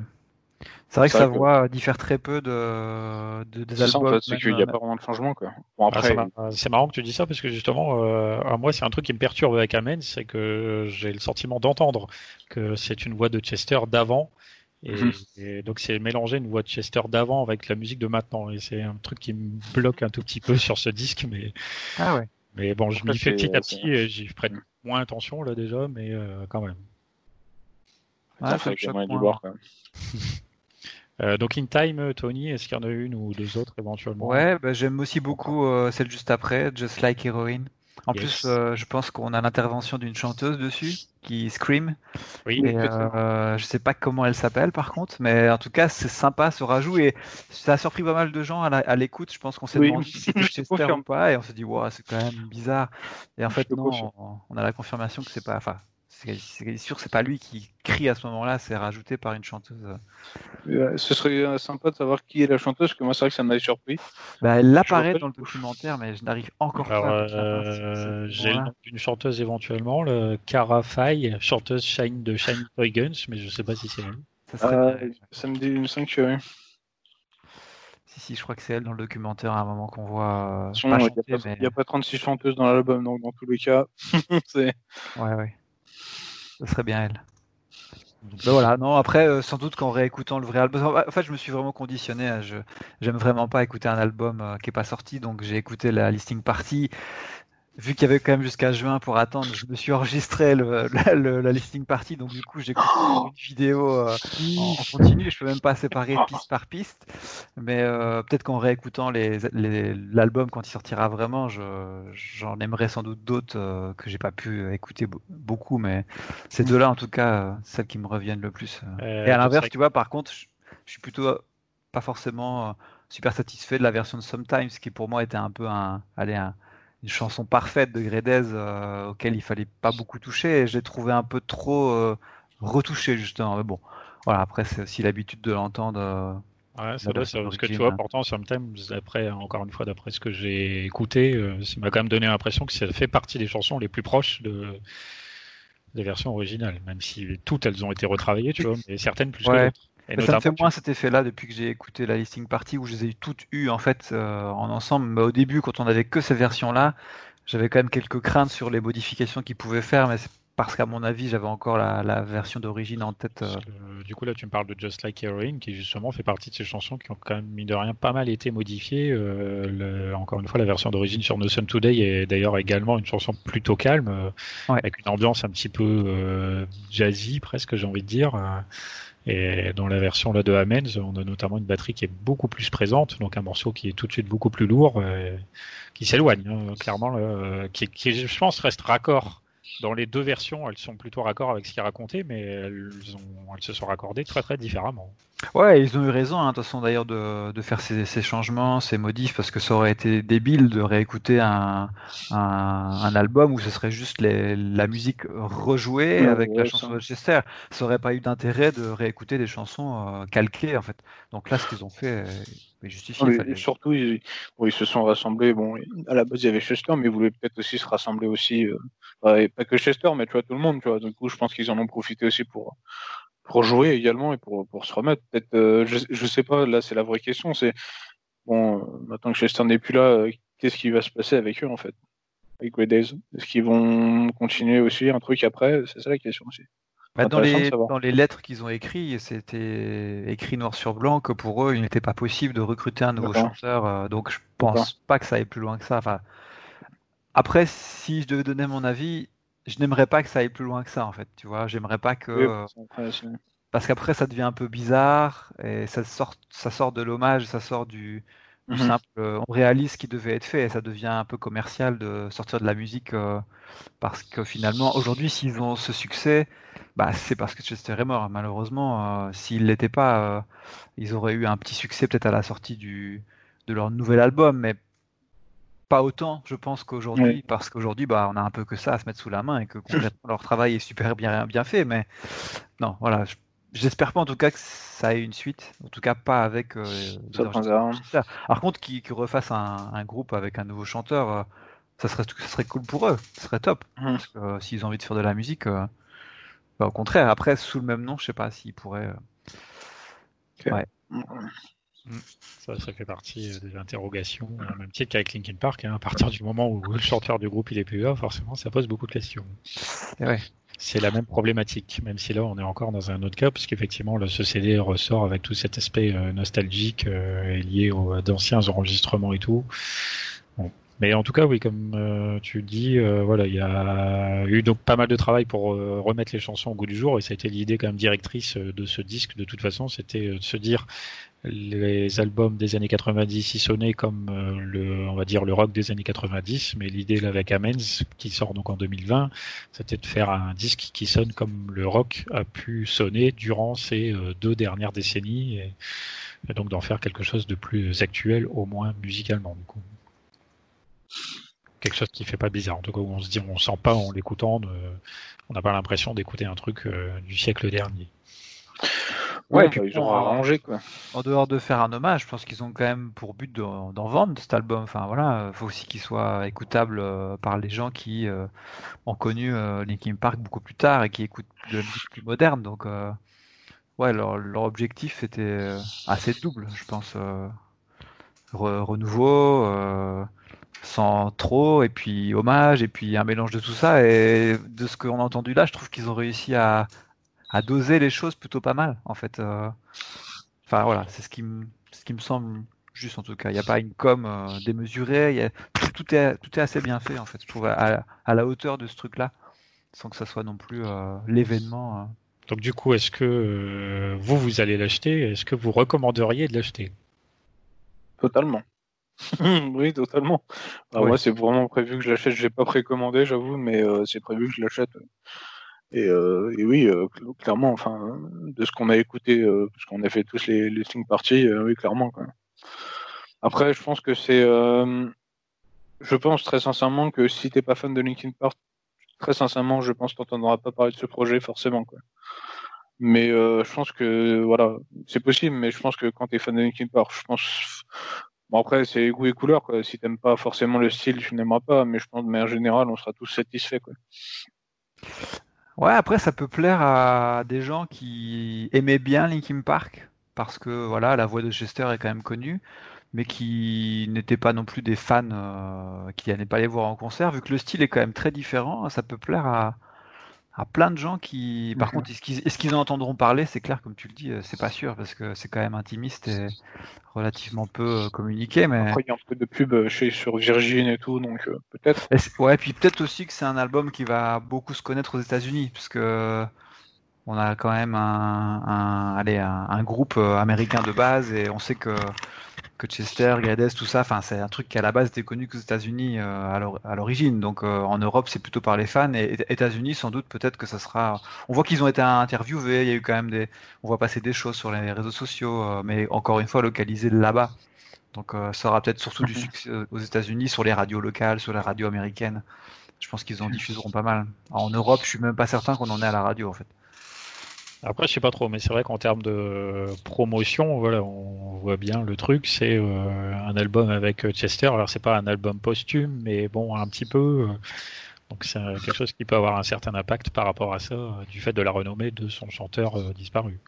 C'est vrai que sa voix diffère très peu de, des albums. en fait, c'est qu'il n'y a pas vraiment de changement, quoi. Bon, ah, après... c'est marrant que tu dis ça parce que justement, euh, à moi, c'est un truc qui me perturbe avec Amen, c'est que j'ai le sentiment d'entendre que c'est une voix de Chester d'avant. Et, mhm. donc c'est mélanger une voix de Chester d'avant avec la musique de maintenant et c'est un truc qui me bloque un tout petit peu sur ce disque mais ah ouais mais bon je m'y fais petit à petit et j'y prête moins attention là déjà, mais euh, quand même. Ah, ça fait voir, quand même. Euh, donc In Time, Tony, est-ce qu'il y en a une ou deux autres éventuellement? Ouais, bah, j'aime aussi beaucoup euh, celle juste après, Just Like Heroine. En plus, je pense qu'on a l'intervention d'une chanteuse dessus qui scream. Oui. Et, euh, je sais pas comment elle s'appelle par contre, mais en tout cas c'est sympa ce rajout et ça a surpris pas mal de gens à l'écoute. Je pense qu'on s'est demandé si c'était Chester ou pas et on s'est dit wow, c'est quand même bizarre. Et en fait non, on, a la confirmation que c'est pas. Enfin, c'est sûr que c'est pas lui qui crie à ce moment-là, c'est rajouté par une chanteuse. ce serait euh, sympa de savoir qui est la chanteuse, parce que moi c'est vrai que ça m'avait surpris. Bah, elle apparaît dans le documentaire, mais je n'arrive encore pas. Euh, J'ai le nom d'une chanteuse éventuellement, le Cara Faye, chanteuse Shine de Shiny Toy Guns, mais je sais pas si c'est elle. Ça, serait... euh, ça me dit une 5 oui. Si, si, je crois que c'est elle dans le documentaire à un moment qu'on voit. Il n'y a, pas 36 chanteuses dans l'album, donc dans tous les cas, c'est. Ouais, ouais. Ce serait bien elle. Ben voilà, non, après, euh, sans doute qu'en réécoutant le vrai album, en fait, je me suis vraiment conditionné. À, je j'aime vraiment pas écouter un album euh, qui est pas sorti, donc j'ai écouté la listing party vu qu'il y avait quand même jusqu'à juin pour attendre, je me suis enregistré le, la listing party, donc du coup j'ai une vidéo euh, en, continu, je peux même pas séparer piste par piste, mais euh, peut-être qu'en réécoutant l'album quand il sortira vraiment, j'en aimerais sans doute d'autres euh, que j'ai pas pu écouter beaucoup, mais ces deux-là en tout cas, celles qui me reviennent le plus. Et à l'inverse, tu vois, par contre, je, je suis plutôt pas forcément super satisfait de la version de Sometimes, qui pour moi était un peu un, allez, un une chanson parfaite de Gredez euh, auquel il fallait pas beaucoup toucher et je l'ai trouvé un peu trop euh, retouché justement. Mais bon, voilà, après c'est aussi l'habitude de l'entendre. Euh, ouais, c'est ce que tu vois, pourtant, Sometimes, après, encore une fois, d'après ce que j'ai écouté, ça m'a quand même donné l'impression que ça fait partie des chansons les plus proches de, des versions originales, même si toutes elles ont été retravaillées, tu vois, mais certaines plus que d'autres ça me fait moins cet effet-là depuis que j'ai écouté la listing party où je les ai toutes eues en fait euh, en ensemble. Mais au début, quand on avait que ces versions-là, j'avais quand même quelques craintes sur les modifications qu'ils pouvaient faire, mais c'est parce qu'à mon avis, j'avais encore la, version d'origine en tête. Euh. du coup, là, tu me parles de Just Like Heroine, qui justement fait partie de ces chansons qui ont quand même, mis de rien, pas mal été modifiées. Euh, encore une fois, la version d'origine sur No Sun Today est d'ailleurs également une chanson plutôt calme, avec une ambiance un petit peu jazzy, presque, j'ai envie de dire. Et dans la version là de Amens, on a notamment une batterie qui est beaucoup plus présente, donc un morceau qui est tout de suite beaucoup plus lourd, euh, qui s'éloigne hein, clairement, euh, qui, qui, je pense reste raccord dans les deux versions, elles sont plutôt raccord avec ce qui est raconté, mais elles, ont, elles se sont raccordées très très différemment. Ouais, ils ont eu raison, hein, de toute façon d'ailleurs de, de faire ces, ces, changements, ces modifs, parce que ça aurait été débile de réécouter un, un, un album où ce serait juste les, la musique rejouée avec la chanson de Chester. Ça aurait pas eu d'intérêt de réécouter des chansons euh, calquées en fait. Donc là, ce qu'ils ont fait est justifié. Surtout, ils, ils, se sont rassemblés. Bon, à la base il y avait Chester, mais ils voulaient peut-être aussi se rassembler aussi. Euh, pas que Chester, mais tu vois tout le monde. Tu vois. Du coup, je pense qu'ils en ont profité aussi pour pour jouer également et pour, pour se remettre. Peut-être, euh, je, je sais pas, là c'est la vraie question, c'est bon, euh, maintenant que Chester n'est plus là, euh, qu'est-ce qui va se passer avec eux en fait? Avec Grey Days Est-ce qu'ils vont continuer aussi un truc après? C'est ça la question aussi. Bah, dans, les, dans les lettres qu'ils ont écrites, c'était écrit noir sur blanc que pour eux, il n'était pas possible de recruter un nouveau chanteur. Euh, donc je pense pas que ça aille plus loin que ça. Enfin, après, si je devais donner mon avis, je n'aimerais pas que ça aille plus loin que ça, en fait. Tu vois, j'aimerais pas que. parce qu'après, ça devient un peu bizarre et ça sort, ça sort de l'hommage, ça sort du, du mhm. simple. Euh, on réalise ce qui devait être fait et ça devient un peu commercial de sortir de la musique euh, parce que finalement, aujourd'hui, s'ils ont ce succès, bah, c'est parce que Chester est mort. Malheureusement, euh, s'il l'était pas, ils auraient eu un petit succès peut-être à la sortie du, de leur nouvel album, mais pas autant, je pense, qu'aujourd'hui, parce qu'aujourd'hui, bah, on a un peu que ça à se mettre sous la main et que leur travail est super bien, bien fait. Mais non, voilà, j'espère pas en tout cas que ça ait une suite, en tout cas pas avec. Euh, Par contre, qu'ils qui refassent un, groupe avec un nouveau chanteur, euh, ça, serait, ça serait cool pour eux, ça serait top. Parce que euh, s'ils ont envie de faire de la musique, bah, au contraire, après, sous le même nom, je sais pas s'ils pourraient. Ouais. Hum. Ça, ça fait partie euh, des interrogations, euh, même titre qu'avec Linkin Park. Hein, à partir du moment où le chanteur du groupe il est là, forcément, ça pose beaucoup de questions. C'est la même problématique, même si là on est encore dans un autre cas, parce qu'effectivement ce CD ressort avec tout cet aspect euh, nostalgique lié aux d'anciens enregistrements et tout. Mais en tout cas, oui, comme tu dis, voilà, il y a eu donc pas mal de travail pour remettre les chansons au goût du jour, et ça a été l'idée quand même directrice de ce disque. De toute façon, c'était de se dire les albums des années 90 y sonnaient comme euh, le, on va dire le rock des années 90, mais l'idée avec Amens, qui sort donc en 2020, c'était de faire un disque qui sonne comme le rock a pu sonner durant ces euh, deux dernières décennies, et, donc d'en faire quelque chose de plus actuel, au moins musicalement. Du coup. Quelque chose qui fait pas bizarre. En tout cas, on se dit, on sent pas en l'écoutant, on n'a pas l'impression d'écouter un truc euh, du siècle dernier. Ouais, ils ont arrangé quoi. En dehors de faire un hommage, je pense qu'ils ont quand même pour but d'en vendre cet album. Enfin voilà, faut aussi qu'il soit écoutable euh, par les gens qui euh, ont connu euh, Linkin Park beaucoup plus tard et qui écoutent de la musique plus moderne. Donc ouais, leur, leur, objectif était assez double, je pense. renouveau, sans trop, et puis hommage, et puis un mélange de tout ça. Et de ce qu'on a entendu là, je trouve qu'ils ont réussi à, à doser les choses plutôt pas mal, en fait. Euh. Enfin voilà, c'est ce qui me ce qui me semble juste en tout cas. Il n'y a pas une com euh, démesurée. Tout est tout est assez bien fait en fait. Je trouve à, la hauteur de ce truc-là, sans que ça soit non plus euh, l'événement. Donc du coup, est-ce que vous vous allez l'acheter? Est-ce que vous recommanderiez de l'acheter? Totalement. oui, totalement. Moi, c'est vraiment prévu que je l'achète. Je n'ai pas précommandé, j'avoue, mais c'est prévu que je l'achète. Et, euh, et oui, euh, clairement, enfin, de ce qu'on a écouté, euh, parce qu'on a fait tous les listening parties, oui, clairement. Quoi. Après, je pense que c'est, je pense très sincèrement que si t'es pas fan de Linkin Park, très sincèrement, je pense que t'entendras pas parler de ce projet forcément, quoi. Mais je pense que voilà, c'est possible, mais je pense que quand t'es fan de Linkin Park, je pense Bon après c'est goût et couleur quoi. Si t'aimes pas forcément le style, tu n'aimeras pas. Mais je pense mais en général on sera tous satisfaits quoi. Ouais, après, ça peut plaire à des gens qui aimaient bien Linkin Park, parce que voilà, la voix de Chester est quand même connue, mais qui n'étaient pas non plus des fans euh, qui n'allaient pas les voir en concert, vu que le style est quand même très différent, ça peut plaire à, à plein de gens qui, par contre, est-ce qu'ils en entendront parler? C'est clair, comme tu le dis, euh, c'est pas sûr parce que c'est quand même intimiste et relativement peu euh, communiqué. Mais après, il y a un peu de pub euh, chez sur Virgin et tout, donc peut-être. Ouais, puis peut-être aussi que c'est un album qui va beaucoup se connaître aux États-Unis, parce que on a quand même un, un allez, un, groupe américain de base et on sait que Chester, Gredes, tout ça, enfin c'est un truc qui à la base était connu qu'aux États-Unis euh, à l'origine. Donc euh, en Europe c'est plutôt par les fans et États-Unis sans doute peut-être que ça sera. On voit qu'ils ont été interviewés, il y a eu quand même des, on voit passer des choses sur les réseaux sociaux, euh, mais encore une fois localisé là-bas. Donc ça aura peut-être surtout du mhm. succès aux États-Unis sur les radios locales, sur les radios américaines. Je pense qu'ils en diffuseront pas mal. en Europe, je suis même pas certain qu'on en ait à la radio en fait. Après, je sais pas trop, mais c'est vrai qu'en termes de promotion, voilà, on voit bien le truc. C'est euh, un album avec Chester. Alors, c'est pas un album posthume, mais bon, un petit peu. Euh, donc, c'est quelque chose qui peut avoir un certain impact par rapport à ça, du fait de la renommée de son chanteur euh, disparu.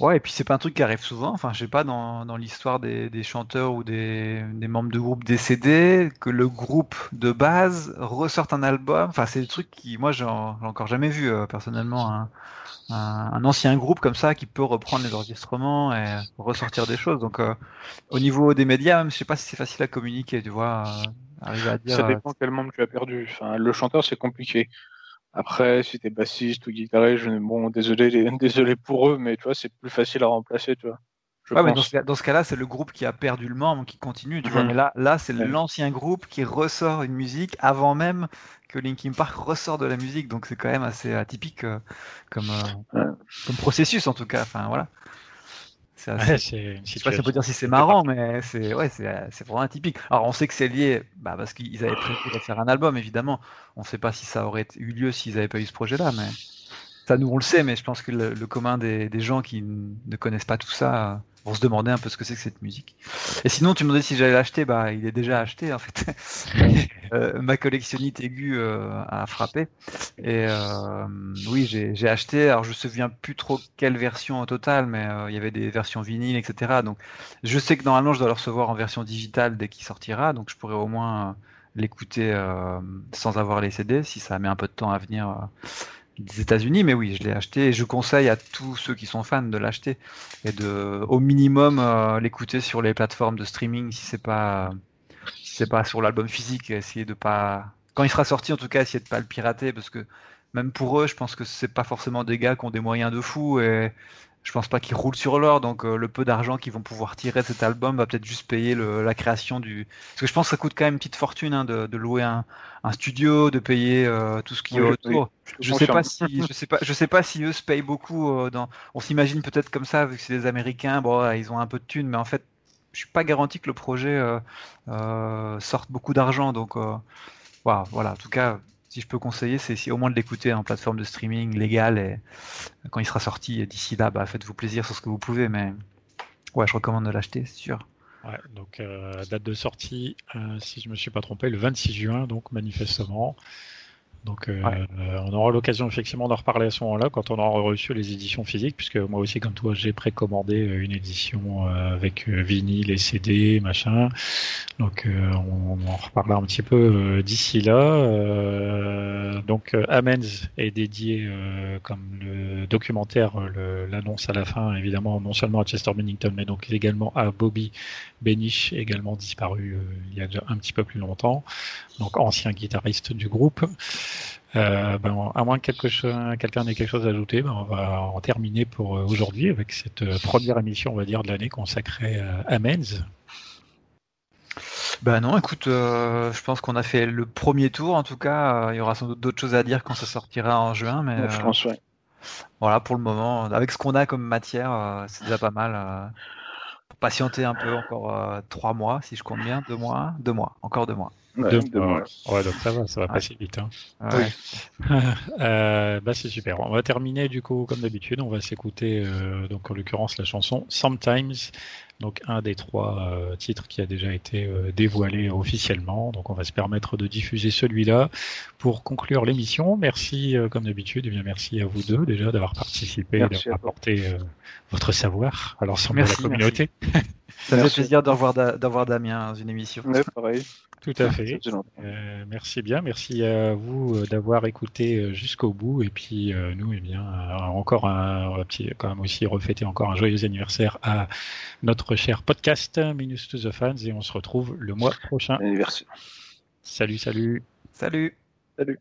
Ouais, et puis c'est pas un truc qui arrive souvent. Enfin, je sais pas, dans, dans l'histoire des, des, chanteurs ou des, des, membres de groupe décédés, que le groupe de base ressorte un album. Enfin, c'est des trucs qui, moi, j'ai encore jamais vu euh, personnellement. Un, un, ancien groupe comme ça qui peut reprendre les enregistrements et ressortir des choses. Donc, euh, au niveau des médias, même, je sais pas si c'est facile à communiquer, tu vois. Euh, arriver à dire, ça dépend quel membre tu as perdu. Enfin, le chanteur, c'est compliqué. Après, si t'es bassiste ou guitariste, bon, désolé, désolé pour eux, mais tu vois, c'est plus facile à remplacer, tu vois. Ouais, mais dans ce, cas-là, c'est le groupe qui a perdu le membre qui continue, tu vois. Mhm. Mais là, là, c'est l'ancien groupe qui ressort une musique avant même que Linkin Park ressort de la musique, donc c'est quand même assez atypique euh, comme, euh, comme processus en tout cas. Enfin voilà. C'est assez... je sais pas si on peut dire si c'est marrant, mais c'est ouais, c'est vraiment atypique. Alors on sait que c'est lié, bah, parce qu'ils avaient prévu de faire un album, évidemment. On ne sait pas si ça aurait eu lieu s'ils n'avaient pas eu ce projet-là, mais ça nous on le sait, mais je pense que le, commun des, des, gens qui ne connaissent pas tout ça vont se demander un peu ce que c'est que cette musique. Et sinon, tu me demandais si j'allais l'acheter, bah il est déjà acheté en fait. euh, ma collectionnite aiguë euh, a frappé. Et euh, oui, j'ai acheté. Alors je me souviens plus trop quelle version au total, mais il y avait des versions vinyles, etc. Donc je sais que normalement je dois le recevoir en version digitale dès qu'il sortira, donc je pourrais au moins l'écouter sans avoir les CD si ça met un peu de temps à venir des États-Unis, mais oui, je l'ai acheté et je conseille à tous ceux qui sont fans de l'acheter et de, au minimum, euh, l'écouter sur les plateformes de streaming si c'est pas, si c'est pas sur l'album physique. Essayer de pas, quand il sera sorti, en tout cas, essayer de pas le pirater parce que même pour eux, je pense que c'est pas forcément des gars qui ont des moyens de fou et je pense pas qu'ils roulent sur l'or, donc euh, le peu d'argent qu'ils vont pouvoir tirer de cet album va peut-être juste payer le, la création du. Parce que je pense que ça coûte quand même une petite fortune hein, de, de, louer un, un, studio, de payer euh, tout ce qui est autour. je, sais pas si, je sais pas, je sais pas si eux se payent beaucoup. Euh, dans... On s'imagine peut-être comme ça vu que c'est des Américains. Bon, ils ont un peu de thunes, mais en fait, je suis pas garanti que le projet sorte beaucoup d'argent, donc. Voilà, voilà, en tout cas, si je peux conseiller, c'est au moins de l'écouter en plateforme de streaming légale et quand il sera sorti d'ici là, bah, faites-vous plaisir sur ce que vous pouvez, mais ouais, je recommande de l'acheter, c'est sûr. Ouais, donc euh, date de sortie, euh, si je me suis pas trompé, le 26 juin, donc manifestement. Donc, euh, on aura l'occasion effectivement d'en reparler à ce moment-là quand on aura reçu les éditions physiques, puisque moi aussi, comme toi, j'ai précommandé euh, une édition euh, avec vinyle et CD, machin. Donc, on, en reparlera un petit peu d'ici là. donc, Amens est dédié, comme le documentaire l'annonce à la fin, évidemment, non seulement à Chester Bennington, mais donc également à Bobby Benish, également disparu il y a déjà un petit peu plus longtemps, donc ancien guitariste du groupe. Euh, ben, à moins que quelqu'un ait quelque chose à ajouter, ben, on va en terminer pour euh, aujourd'hui avec cette euh, première émission, on va dire, de l'année consacrée à Men's. Ben non, écoute, je pense qu'on a fait le premier tour. En tout cas, il y aura sans doute d'autres choses à dire quand ça sortira en juin, mais je pense, ouais. voilà, pour le moment, avec ce qu'on a comme matière, c'est déjà pas mal. patienter un peu encore trois mois, si je compte bien, deux mois, deux mois, encore deux mois. Ouais, ouais, donc ça va, ça va passer vite. Hein. euh, bah c'est super. On va terminer du coup comme d'habitude. On va s'écouter euh, donc en l'occurrence la chanson Sometimes, donc un des trois euh, titres qui a déjà été euh, dévoilé officiellement. Donc on va se permettre de diffuser celui-là pour conclure l'émission. Merci euh, comme d'habitude. Et bien merci à vous deux déjà d'avoir participé, d'avoir apporté votre savoir à l'ensemble de la communauté. Ça fait plaisir d'avoir Damien dans une émission. Ouais, pareil. Tout à fait. Euh, merci bien, merci à vous euh, d'avoir écouté euh, jusqu'au bout et puis nous, eh bien, encore un, petit, quand même aussi refêter encore un joyeux anniversaire à notre cher podcast Minus to the Fans et on se retrouve le mois prochain. Anniversaire. Salut, salut. Salut. Salut.